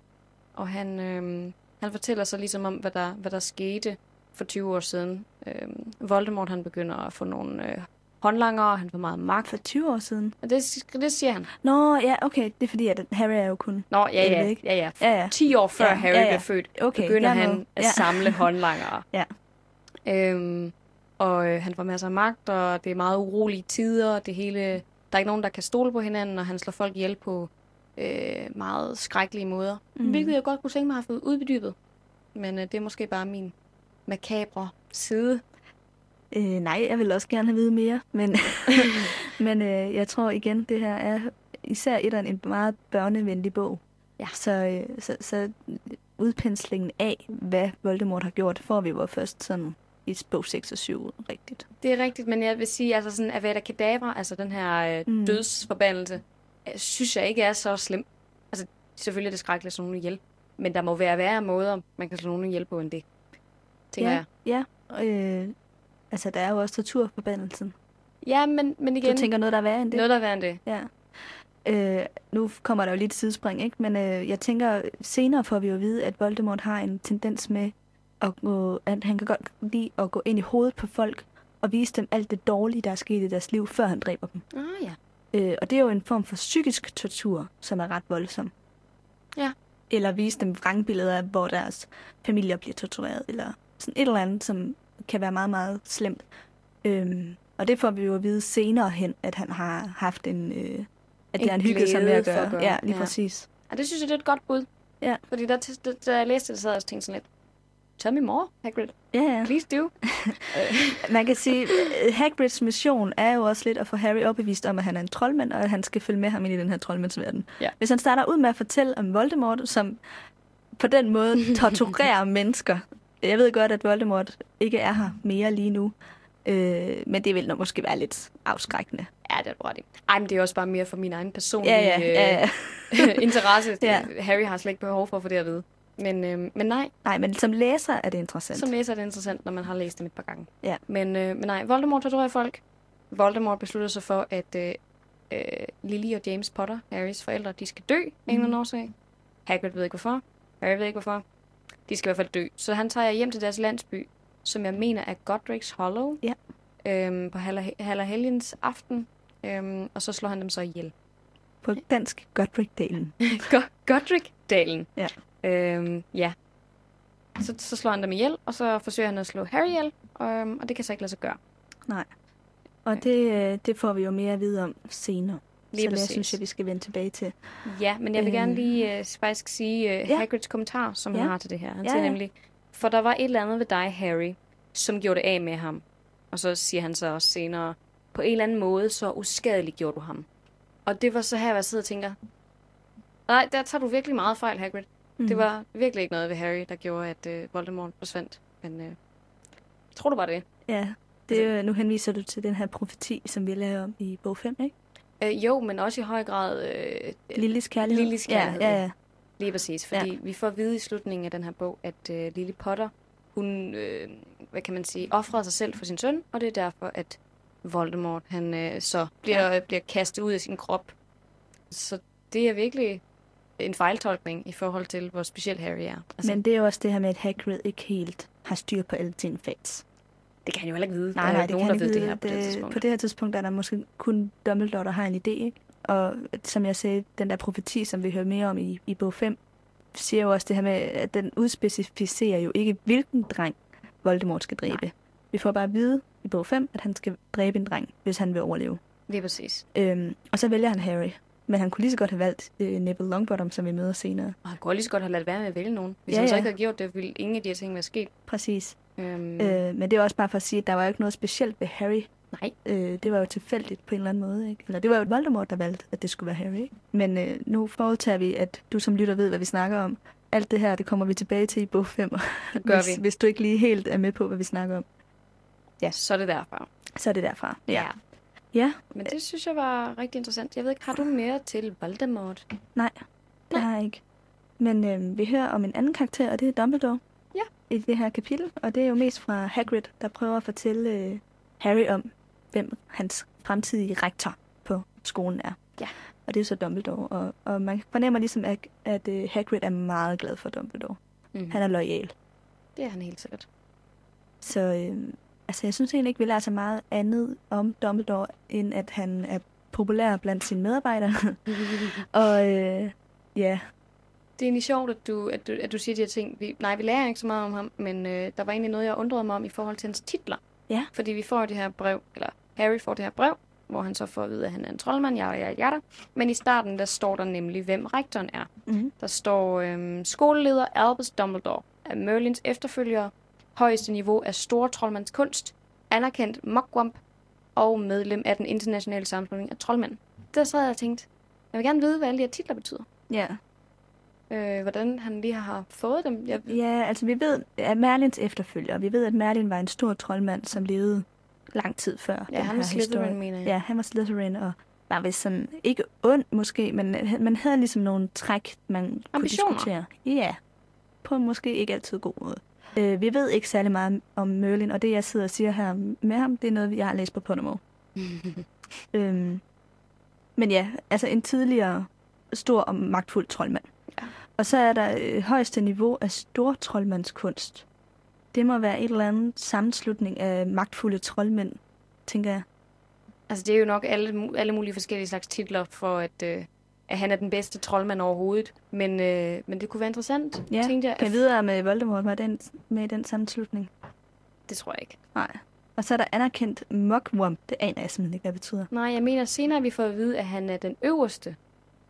Speaker 3: Og han, øhm, han fortæller så ligesom om, hvad der, hvad der skete for 20 år siden. Øhm, Voldemort han begynder at få nogle øh, håndlanger, han får meget magt.
Speaker 2: For 20 år siden.
Speaker 3: Og det, det siger han.
Speaker 2: Nå, ja, okay. Det er fordi, at Harry er jo kun...
Speaker 3: Nå, ja, ja,
Speaker 2: ikke.
Speaker 3: ja, ja.
Speaker 2: Ja, ja.
Speaker 3: 10 år før
Speaker 2: Ja,
Speaker 3: Harry
Speaker 2: ja, ja.
Speaker 3: blev født,
Speaker 2: Okay,
Speaker 3: begynder
Speaker 2: er
Speaker 3: han at
Speaker 2: Ja.
Speaker 3: samle håndlangere.
Speaker 2: Ja.
Speaker 3: Øhm, og øh, han får masser af magt, og det er meget urolige tider, og det hele... Der er ikke nogen, der kan stole på hinanden, og han slår folk ihjel på øh, meget skrækkelige måder.
Speaker 2: Mm.
Speaker 3: Hvilket jeg godt kunne tænke mig at have fået udbedybet. Men øh, det er måske bare min makabre side.
Speaker 2: Øh, nej, jeg vil også gerne have vide mere, men, men øh, jeg tror igen, det her er især et en meget børnevenlig bog.
Speaker 3: Ja.
Speaker 2: Så, øh, så, så udpenslingen af, hvad Voldemort har gjort, får vi jo først sådan i bog 6 og 7 rigtigt.
Speaker 3: Det er rigtigt, men jeg vil sige, altså sådan Avada Kedavra, altså den her øh,
Speaker 2: Mm.
Speaker 3: dødsforbandelse, øh, synes jeg ikke er så slem. Altså, selvfølgelig er det skrækkeligt at slå nogen ihjel, men der må være værre måder, man kan slå nogen ihjel på end det, tænker
Speaker 2: ja,
Speaker 3: jeg.
Speaker 2: ja. Øh, altså, der er jo også torturforbandelsen.
Speaker 3: Ja, men, men
Speaker 2: Du
Speaker 3: igen,
Speaker 2: tænker noget, der er værre end det?
Speaker 3: noget der er værre end det.
Speaker 2: Ja. Øh, nu kommer der jo lidt sidespring, ikke? Men øh, jeg tænker, senere får vi jo at vide, at Voldemort har en tendens med, gå, at han kan godt lide at gå ind i hovedet på folk og vise dem alt det dårlige, der er sket i deres liv, før han dræber dem.
Speaker 3: Ah ja.
Speaker 2: Øh, og det er jo en form for psykisk tortur, som er ret voldsom.
Speaker 3: Ja.
Speaker 2: Eller vise dem vrangbilleder, hvor deres familier bliver tortureret, eller sådan et eller andet, som kan være meget, meget slemt. Øhm, og det får vi jo at vide senere hen, at han har haft en... Øh, at det
Speaker 3: En
Speaker 2: har han hygget sig med
Speaker 3: glæde
Speaker 2: at
Speaker 3: for
Speaker 2: gøre.
Speaker 3: at gøre.
Speaker 2: Ja, lige
Speaker 3: Ja.
Speaker 2: præcis.
Speaker 3: Og det synes jeg, det er et godt bud.
Speaker 2: Ja.
Speaker 3: Fordi der, da, da jeg læste det, så havde jeg også tænkt sådan lidt, tell me more, Hagrid.
Speaker 2: Ja, ja.
Speaker 3: Please do.
Speaker 2: Man kan sige, at Hagrids mission er jo også lidt at få Harry overbevist om, at han er en troldmand, og at han skal følge med ham ind i den her troldmandsverden.
Speaker 3: Ja.
Speaker 2: Hvis han starter ud med at fortælle om Voldemort, som på den måde torturerer mennesker. Jeg ved godt, at Voldemort ikke er her mere lige nu, øh, men det vil nok måske være lidt afskrækkende.
Speaker 3: Ja, det er du ret i. Ej, men det er også bare mere for min egen personlige
Speaker 2: Ja, ja, ja, ja.
Speaker 3: øh, interesse.
Speaker 2: Ja.
Speaker 3: Harry har slet ikke behov for at få det at vide. Men, øh, men nej,
Speaker 2: Nej, men som læser er det interessant.
Speaker 3: som læser er det interessant, når man har læst dem et par gange.
Speaker 2: Ja.
Speaker 3: Men, øh, men nej, Voldemort torturerer folk. Voldemort beslutter sig for, at øh, øh, Lily og James Potter, Harrys forældre, de skal dø af en eller anden årsag. Hagrid ved ikke hvorfor. Harry ved ikke hvorfor. De skal i hvert fald dø. Så han tager hjem til deres landsby, som jeg mener er Godric's Hollow.
Speaker 2: Ja.
Speaker 3: Øhm, på Hallerhelgens aften. Øhm, og så slår han dem så ihjel.
Speaker 2: På dansk Godric-delen.
Speaker 3: Go- Godric-dalen.
Speaker 2: Ja.
Speaker 3: Øhm, ja. Så, så slår han dem ihjel, og så forsøger han at slå Harry ihjel, øhm, og det kan så ikke lade sig gøre.
Speaker 2: Og det, øh, det får vi jo mere at vide om senere.
Speaker 3: Lige
Speaker 2: så det
Speaker 3: præcis.
Speaker 2: synes jeg, vi skal vende tilbage til.
Speaker 3: Ja, men jeg vil
Speaker 2: Øhm.
Speaker 3: gerne lige øh, faktisk sige øh,
Speaker 2: Ja.
Speaker 3: Hagrids kommentar, som
Speaker 2: Ja.
Speaker 3: han har til det her. Han
Speaker 2: Ja,
Speaker 3: siger
Speaker 2: ja.
Speaker 3: nemlig, for der var et eller andet ved dig, Harry, som gjorde det af med ham. Og så siger han så også senere, på en eller anden måde, så uskadeligt gjorde du ham. Og det var så her, jeg sidder og tænker, nej, der tager du virkelig meget fejl, Hagrid. Mm. Det var virkelig ikke noget ved Harry, der gjorde, at øh, Voldemort forsvandt. Men øh, tror du bare det?
Speaker 2: Ja, det, er jo- nu henviser du til den her profeti, som vi lavede om i bog 5, ikke?
Speaker 3: Øh, jo, men også i høj grad øh,
Speaker 2: Lillys kærlighed.
Speaker 3: Lillys kærlighed.
Speaker 2: Ja, ja, ja.
Speaker 3: Lige præcis, fordi ja. vi får at vide i slutningen af den her bog, at øh, Lily Potter, hun, øh, hvad kan man sige, offrede sig selv for sin søn, og det er derfor, at Voldemort, han øh, så bliver, ja. bliver kastet ud af sin krop. Så det er virkelig en fejltolkning i forhold til, hvor speciel Harry er. Altså,
Speaker 2: Men det er jo også det her med, at Hagrid ikke helt har styr på alle sine facts.
Speaker 3: det kan han jo heller ikke vide.
Speaker 2: Nej,
Speaker 3: er
Speaker 2: nej, det
Speaker 3: nogen,
Speaker 2: kan
Speaker 3: der ved
Speaker 2: ikke
Speaker 3: det her
Speaker 2: vide.
Speaker 3: på det, tidspunkt.
Speaker 2: På det her tidspunkt er der måske kun Dumbledore, der har en idé, ikke? Og som jeg sagde, den der profeti, som vi hører mere om i, i bog 5, siger jo også det her med, at den udspecificerer jo ikke, hvilken dreng Voldemort skal dræbe.
Speaker 3: Nej.
Speaker 2: Vi får bare at vide i bog 5, at han skal dræbe en dreng, hvis han vil overleve.
Speaker 3: Lige præcis.
Speaker 2: Øhm, og så vælger han Harry. Men han kunne lige så godt have valgt øh, Neville Longbottom, som vi møder senere.
Speaker 3: Og han kunne lige så godt have ladet være med at vælge nogen. Hvis
Speaker 2: Ja,
Speaker 3: ja, han så
Speaker 2: ja.
Speaker 3: ikke havde gjort det, ville ingen af de her ting være sket.
Speaker 2: Præcis.
Speaker 3: Øhm.
Speaker 2: Øh, men det er også bare for at sige, at der var jo ikke noget specielt ved Harry.
Speaker 3: Nej.
Speaker 2: Øh, det var jo tilfældigt på en eller anden måde. Ikke? Eller det var jo Voldemort, der valgte, at det skulle være Harry. Ikke? Men øh, nu forudtager vi, at du som lytter ved, hvad vi snakker om. Alt det her, det kommer vi tilbage til i bog 5.
Speaker 3: Det gør
Speaker 2: hvis,
Speaker 3: vi.
Speaker 2: hvis du ikke lige helt er med på, hvad vi snakker om,
Speaker 3: Så er det derfor.
Speaker 2: så er det derfra.
Speaker 3: Ja.
Speaker 2: Ja,
Speaker 3: Men det synes jeg var rigtig interessant. Jeg ved ikke, har du mere til Voldemort?
Speaker 2: det
Speaker 3: Nej.
Speaker 2: har jeg ikke. Men øh, vi hører om en anden karakter, og det er Dumbledore.
Speaker 3: Ja.
Speaker 2: I det her kapitel. Og det er jo mest fra Hagrid, der prøver at fortælle øh, Harry om, hvem hans fremtidige rektor på skolen er.
Speaker 3: Ja.
Speaker 2: Og det er så Dumbledore. Og, og man fornemmer ligesom, at, at øh, Hagrid er meget glad for Dumbledore.
Speaker 3: Mm.
Speaker 2: Han er lojal.
Speaker 3: Det er han helt sikkert.
Speaker 2: Så øh, altså jeg synes egentlig ikke, vi lærer så meget andet om Dumbledore, end at han er populær blandt sine medarbejdere. og øh, ja,
Speaker 3: Det er egentlig sjovt, at du, at du, at du siger de her ting. Vi, nej, vi lærer ikke så meget om ham, men øh, der var egentlig noget, jeg undrede mig om i forhold til hans titler.
Speaker 2: Ja.
Speaker 3: Fordi vi får det her brev, eller Harry får det her brev, hvor han så får at vide, at han er en troldmand, ja, ja, ja. Men i starten, der står der nemlig, hvem rektoren er.
Speaker 2: mm,
Speaker 3: Der står øhm, skoleleder Albus Dumbledore er Merlins efterfølger, højeste niveau af store troldmandskunst, anerkendt Mugwump og medlem af den internationale sammenslutning af troldmænd. Der sad jeg og tænkte, jeg vil gerne vide, hvad alle de her titler betyder.
Speaker 2: ja.
Speaker 3: Øh, hvordan han lige har fået dem. Jeg,
Speaker 2: Ja, altså vi ved, at Merlins efterfølger, vi ved, at Merlin var en stor troldmand, som levede lang tid før
Speaker 3: ja, han er Slytherin,
Speaker 2: historie.
Speaker 3: mener jeg.
Speaker 2: Ja, han var Slytherin, og var vist sådan, ikke ond måske, men man havde ligesom nogle træk, man kunne
Speaker 3: Ambitioner.
Speaker 2: diskutere. Ja, på en måske ikke altid god måde. Øh, vi ved ikke særlig meget om Merlin, og det jeg sidder og siger her med ham, det er noget, jeg har læst på Podimo. øhm, men ja, altså en tidligere stor og magtfuld troldmand.
Speaker 3: Ja.
Speaker 2: Og så er der øh, højeste niveau af stor troldmandskunst. Det må være et eller andet sammenslutning af magtfulde troldmænd, tænker jeg.
Speaker 3: Altså, det er jo nok alle, alle mulige forskellige slags titler for, at, øh, at han er den bedste troldmand overhovedet. Men, øh, men det kunne være interessant,
Speaker 2: Ja,
Speaker 3: tænkte jeg.
Speaker 2: Kan jeg videre med Voldemort var den, med i den sammenslutning?
Speaker 3: Det tror jeg ikke.
Speaker 2: Nej. Og så er der anerkendt Mugwump. Det aner jeg simpelthen ikke, hvad det betyder.
Speaker 3: Nej, jeg mener senere, vi får at vide, at han er den øverste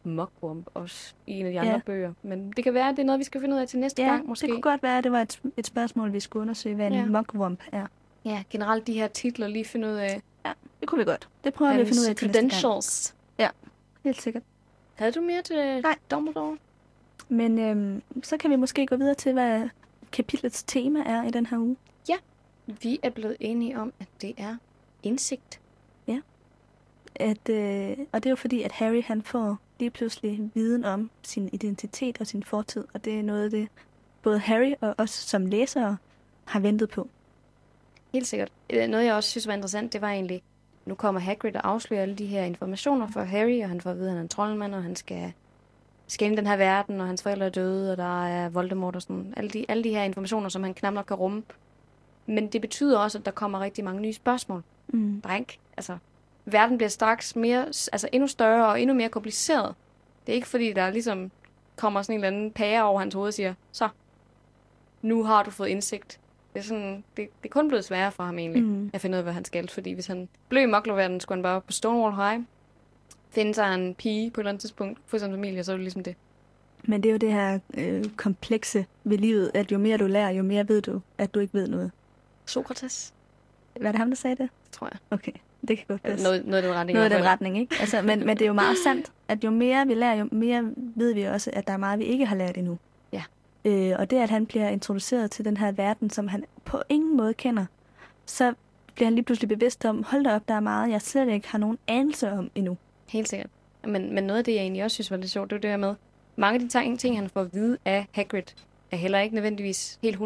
Speaker 3: Mugwump også i en af de andre
Speaker 2: Ja.
Speaker 3: bøger. Men det kan være, at det er noget, vi skal finde ud af til næste
Speaker 2: Ja,
Speaker 3: gang måske.
Speaker 2: det kunne godt være, at det var et, et spørgsmål, vi skulle undersøge, hvad en
Speaker 3: Ja.
Speaker 2: Mugwump er.
Speaker 3: Ja, generelt de her titler lige finde ud af
Speaker 2: Det kunne vi godt. Det prøver vi at finde ud af til næste gang.
Speaker 3: credentials.
Speaker 2: Helt sikkert.
Speaker 3: Havde du mere til
Speaker 2: Nej.
Speaker 3: Dumbledore?
Speaker 2: Men øhm, så kan vi måske gå videre til, hvad kapitlets tema er i den her uge.
Speaker 3: Vi er blevet enige om, at det er indsigt.
Speaker 2: At, øh, og det er jo fordi, at Harry han får lige pludselig viden om sin identitet og sin fortid. Og det er noget af det, både Harry og os som læsere har ventet på.
Speaker 3: Helt sikkert. Øh, Noget, jeg også synes var interessant, det var egentlig, nu kommer Hagrid og afslører alle de her informationer for Harry, og han får at vide, at han er en troldmand, og han skal skænde den her verden, og hans forældre er døde, og der er Voldemort og sådan. Alle de, alle de her informationer, som han knap nok kan rumme. Men det betyder også, at der kommer rigtig mange nye spørgsmål.
Speaker 2: Mm.
Speaker 3: Ikke, altså, verden bliver straks mere, altså endnu større og endnu mere kompliceret. Det er ikke fordi, der ligesom kommer sådan en eller anden pære over hans hoved og siger, så, nu har du fået indsigt. Det er, sådan, det, det er kun blevet sværere for ham egentlig,
Speaker 2: Mm.
Speaker 3: at finde ud af, hvad han skal. Fordi hvis han blev i moklerverden, skulle han bare på Stonewall High, finde sig en pige på et eller andet tidspunkt, få sin familie, og så er det ligesom det.
Speaker 2: Men det er jo det her øh, komplekse ved livet, at jo mere du lærer, jo mere ved du, at du ikke ved noget.
Speaker 3: Sokrates,
Speaker 2: Var det ham, der sagde det?
Speaker 3: det tror jeg.
Speaker 2: Okay, det kan godt passe.
Speaker 3: Noget, noget i den retning.
Speaker 2: noget
Speaker 3: hvert
Speaker 2: den retning, ikke? Altså, men, men det er jo meget sandt, at jo mere vi lærer, jo mere ved vi også, at der er meget, vi ikke har lært endnu. Øh, og det, at han bliver introduceret til den her verden, som han på ingen måde kender, så bliver han lige pludselig bevidst om, hold da op, der er meget, jeg slet ikke har nogen anelse om endnu.
Speaker 3: Helt sikkert. Men, men noget af det, jeg egentlig også synes var lidt sjovt, det var det her med, mange af de ting, ting han får at vide af Hagrid, er heller ikke nødvendigvis helt 100%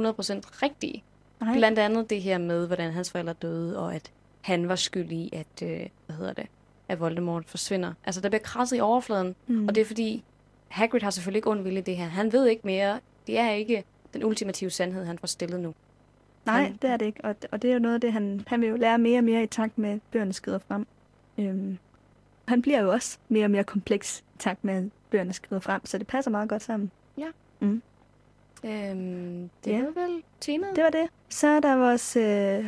Speaker 3: rigtige.
Speaker 2: Nej.
Speaker 3: Blandt andet det her med, hvordan hans forældre døde, og at han var skyld i, at, øh, hvad hedder det, at Voldemort forsvinder. Altså, der bliver krasset i overfladen,
Speaker 2: Mm.
Speaker 3: og det er fordi, Hagrid har selvfølgelig ikke ond vilje det her. Han ved ikke mere. Det er ikke den ultimative sandhed, han får stillet nu.
Speaker 2: Nej,
Speaker 3: Han-
Speaker 2: det er det ikke. Og, og det er jo noget af det, han, han vil jo lære mere og mere i takt med, at bøgerne skrider frem. Øhm, han bliver jo også mere og mere kompleks i takt med, at bøgerne skrider frem, så det passer meget godt sammen.
Speaker 3: Øhm, det
Speaker 2: Ja.
Speaker 3: ja. var vel temaet?
Speaker 2: Det var det. Så er der vores øh,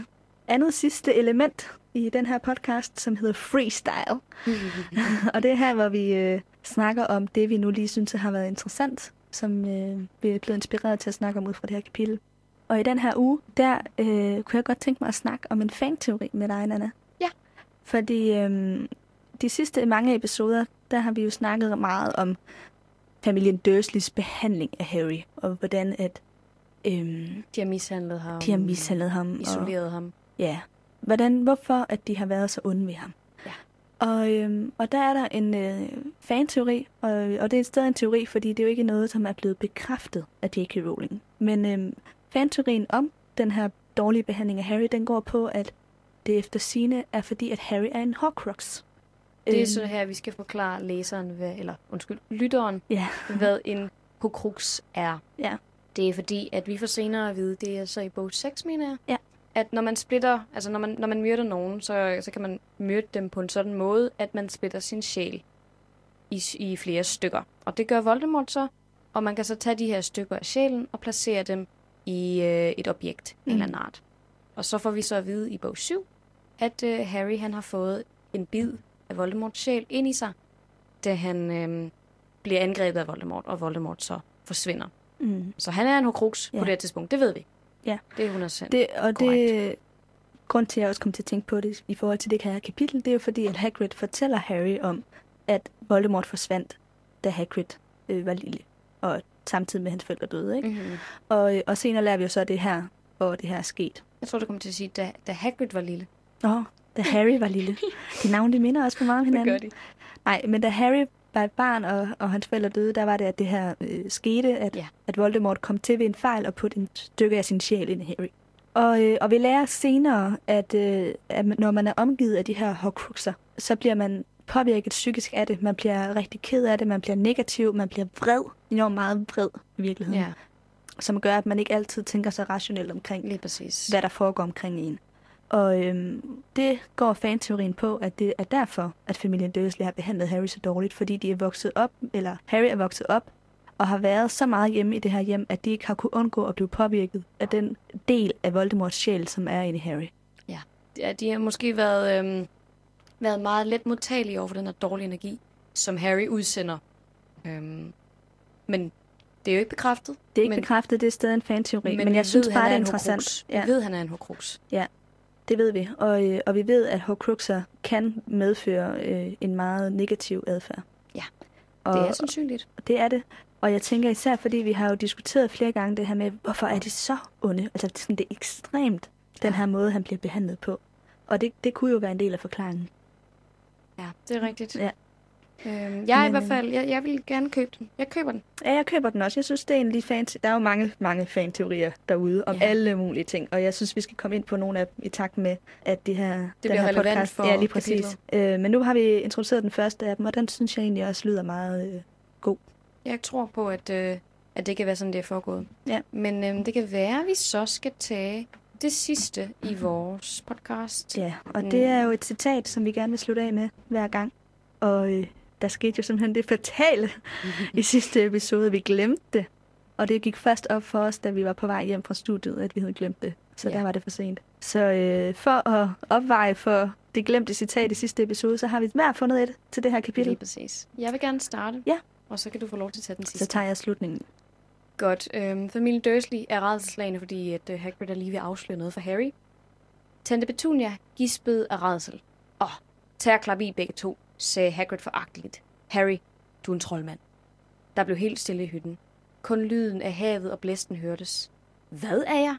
Speaker 2: andet sidste element i den her podcast, som hedder freestyle. og det er her, hvor vi øh, snakker om det, vi nu lige synes har været interessant, som øh, vi er blevet inspireret til at snakke om ud fra det her kapitel. Og i den her uge, der øh, kunne jeg godt tænke mig at snakke om en fanteori med dig, Nana.
Speaker 3: Ja.
Speaker 2: Fordi øh, de sidste mange episoder, der har vi jo snakket meget om familien Dursleys behandling af Harry, og hvordan at øh,
Speaker 3: De har mishandlet ham.
Speaker 2: de har mishandlet ham. Og,
Speaker 3: Isoleret ham.
Speaker 2: ja, hvordan, hvorfor at de har været så onde ved ham. Og, øhm, og der er der en øh, fanteori, og, og det er stadig en teori, fordi det er jo ikke noget, som er blevet bekræftet af J.K. Rowling. Men øhm, fanteorien om den her dårlige behandling af Harry, den går på, at det efter sine er fordi, at Harry er en Horcrux.
Speaker 3: Det er
Speaker 2: Øhm,
Speaker 3: så her, vi skal forklare læseren, hvad, eller undskyld, lytteren,
Speaker 2: Ja,
Speaker 3: hvad en Horcrux er.
Speaker 2: Ja.
Speaker 3: Det er fordi, at vi får senere at vide, det er så i bog 6, mener jeg,
Speaker 2: Ja.
Speaker 3: At når man splitter, altså når man, når man myrder nogen, så, så kan man myrde dem på en sådan måde, at man splitter sin sjæl i, i flere stykker. Og det gør Voldemort så, og man kan så tage de her stykker af sjælen og placere dem i øh, et objekt mm. en eller anden art. Og så får vi så at vide i bog 7, at øh, Harry han har fået en bid af Voldemorts sjæl ind i sig, da han øh, bliver angrebet af Voldemort, og Voldemort så forsvinder.
Speaker 2: Mm.
Speaker 3: Så han er en Horcrux ja.
Speaker 2: Ja.
Speaker 3: på det her tidspunkt, det ved vi.
Speaker 2: Ja.
Speaker 3: Det er 100%.
Speaker 2: Det, og
Speaker 3: Korrekt.
Speaker 2: det, grund til, at jeg også kom til at tænke på det i forhold til det her kapitel, det er jo fordi, at Hagrid fortæller Harry om, at Voldemort forsvandt, da Hagrid øh, var lille, og samtidig med at hans forældre døde. Ikke?
Speaker 3: Mm-hmm.
Speaker 2: Og, øh, og senere lærer vi jo så det her, hvor det her er sket.
Speaker 3: Jeg tror, du kommer til at sige, da, da Hagrid var lille.
Speaker 2: Nå, da Harry var lille. De navne, de minder også for meget om hinanden.
Speaker 3: de.
Speaker 2: Nej, men da Harry var et barn, og, og hans forældre døde, der var det, at det her øh, skete, at,
Speaker 3: Ja.
Speaker 2: at Voldemort kom til ved en fejl og putte en stykke af sin sjæl ind i Harry. Og, øh, og vi lærer senere, at, øh, at når man er omgivet af de her Horcruxer, så bliver man påvirket psykisk af det. Man bliver rigtig ked af det, man bliver negativ, man bliver vred, enormt meget vred i virkeligheden,
Speaker 3: Ja,
Speaker 2: som gør, at man ikke altid tænker sig rationelt omkring,
Speaker 3: lige præcis.
Speaker 2: hvad der foregår omkring en. Og øhm, det går fanteorien på, at det er derfor, at familien Dursley har behandlet Harry så dårligt, fordi de er vokset op, eller Harry er vokset op, og har været så meget hjemme i det her hjem, at de ikke har kunne undgå at blive påvirket af den del af Voldemorts sjæl, som er inde i Harry.
Speaker 3: Ja, de har måske været, øhm, været meget let modtagelige over for den her dårlige energi, som Harry udsender. Øhm, men det er jo ikke bekræftet.
Speaker 2: Det er ikke
Speaker 3: men,
Speaker 2: bekræftet, det er stadig en fanteori, men, men jeg synes
Speaker 3: ved,
Speaker 2: bare, det er interessant. Ja.
Speaker 3: Vi ved, han er en Horcrux.
Speaker 2: Det ved vi, og, øh, og vi ved, at Horcruxer kan medføre øh, en meget negativ adfærd.
Speaker 3: Ja,
Speaker 2: og,
Speaker 3: Det er sandsynligt.
Speaker 2: Det er det. Og jeg tænker især, fordi vi har jo diskuteret flere gange det her med, hvorfor er de så onde? Altså det er, sådan, det er ekstremt, den her måde, han bliver behandlet på. Og det, det kunne jo være en del af forklaringen.
Speaker 3: Ja, det er rigtigt.
Speaker 2: Ja.
Speaker 3: Øhm, jeg er i
Speaker 2: Men,
Speaker 3: hvert
Speaker 2: øh,
Speaker 3: fald, jeg, jeg vil gerne købe den. Jeg køber den.
Speaker 2: Ja, jeg køber den også. Jeg synes, det er en lige fan. Der er jo mange, mange fanteorier derude om
Speaker 3: Ja.
Speaker 2: alle mulige ting. Og jeg synes, vi skal komme ind på nogle af dem i takt med, at det her, den
Speaker 3: bliver
Speaker 2: her podcast...
Speaker 3: for
Speaker 2: ja, lige præcis. Øh, men nu har vi introduceret den første af dem, og den synes jeg egentlig også lyder meget... Øh,
Speaker 3: Jeg tror på, at, øh, at det kan være sådan, det er foregået.
Speaker 2: Ja.
Speaker 3: Men øh, det kan være, at vi så skal tage det sidste i vores podcast.
Speaker 2: Ja, og
Speaker 3: Mm.
Speaker 2: det er jo et citat, som vi gerne vil slutte af med hver gang. Og øh, der skete jo simpelthen det fatale i sidste episode. Vi glemte det. Og det gik først op for os, da vi var på vej hjem fra studiet, at vi havde glemt det. Så
Speaker 3: Ja.
Speaker 2: der var det for sent. Så øh, for at opveje for det glemte citat i sidste episode, så har vi hver fundet et til det her
Speaker 3: Lige
Speaker 2: kapitel.
Speaker 3: præcis. Jeg vil gerne starte.
Speaker 2: Ja.
Speaker 3: Og så kan du få lov til at tage den sidste.
Speaker 2: Så tager jeg slutningen.
Speaker 3: Godt. Øhm, familien Dursley er rædselslagende, fordi at, øh, Hagrid er lige ved at afsløre noget for Harry. Tante Petunia gispede af rædsel. Åh, tag og klap i begge to, sagde Hagrid foragteligt. Harry, du er en troldmand. Der blev helt stille i hytten. Kun lyden af havet og blæsten hørtes. Hvad er jeg?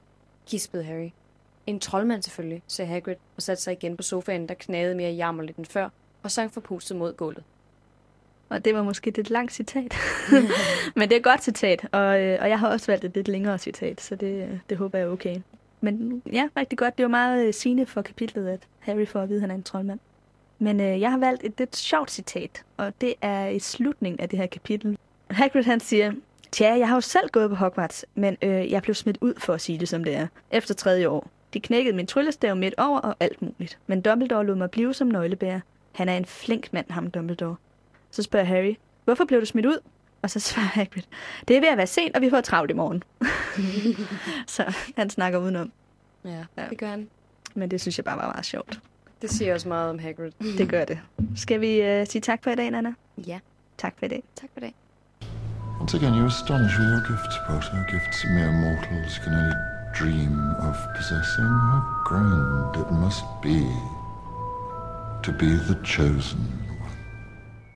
Speaker 3: kispede Harry. En troldmand selvfølgelig, sagde Hagrid og satte sig igen på sofaen, der knagede mere jammerligt end før, og sang forpustet mod gulvet.
Speaker 2: Og det var måske et lidt langt citat. Men det er et godt citat, og, øh, og jeg har også valgt et lidt længere citat, så det, øh, det håber jeg er okay. Men ja, rigtig godt. Det var meget øh, sigende for kapitlet, at Harry får at vide, at han er en troldmand. Men øh, jeg har valgt et lidt sjovt citat, og det er i slutningen af det her kapitel. Hagrid han siger, Tja, jeg har jo selv gået på Hogwarts, men øh, jeg blev smidt ud for at sige det, som det er, efter tredje år. De knækkede min tryllestav midt over og alt muligt. Men Dumbledore lod mig blive som nøglebærer. Han er en flink mand, ham Dumbledore. Så spørger Harry, hvorfor blev du smidt ud? Og så svarer Hagrid, det er ved at være sent, og vi får travlt i morgen. så han snakker udenom.
Speaker 3: Ja,
Speaker 2: Ja.
Speaker 3: det gør han.
Speaker 2: Men det synes jeg bare var meget sjovt.
Speaker 3: Det siger også meget om Hagrid.
Speaker 2: Det gør det. Skal vi uh, sige tak for i dag, Nana?
Speaker 3: Ja,
Speaker 2: Tak for i dag.
Speaker 3: tak for det.
Speaker 1: Once again, you astonish with your gifts, Potter. Gifts mere mortals can only dream of possessing. How grand it must be to be the chosen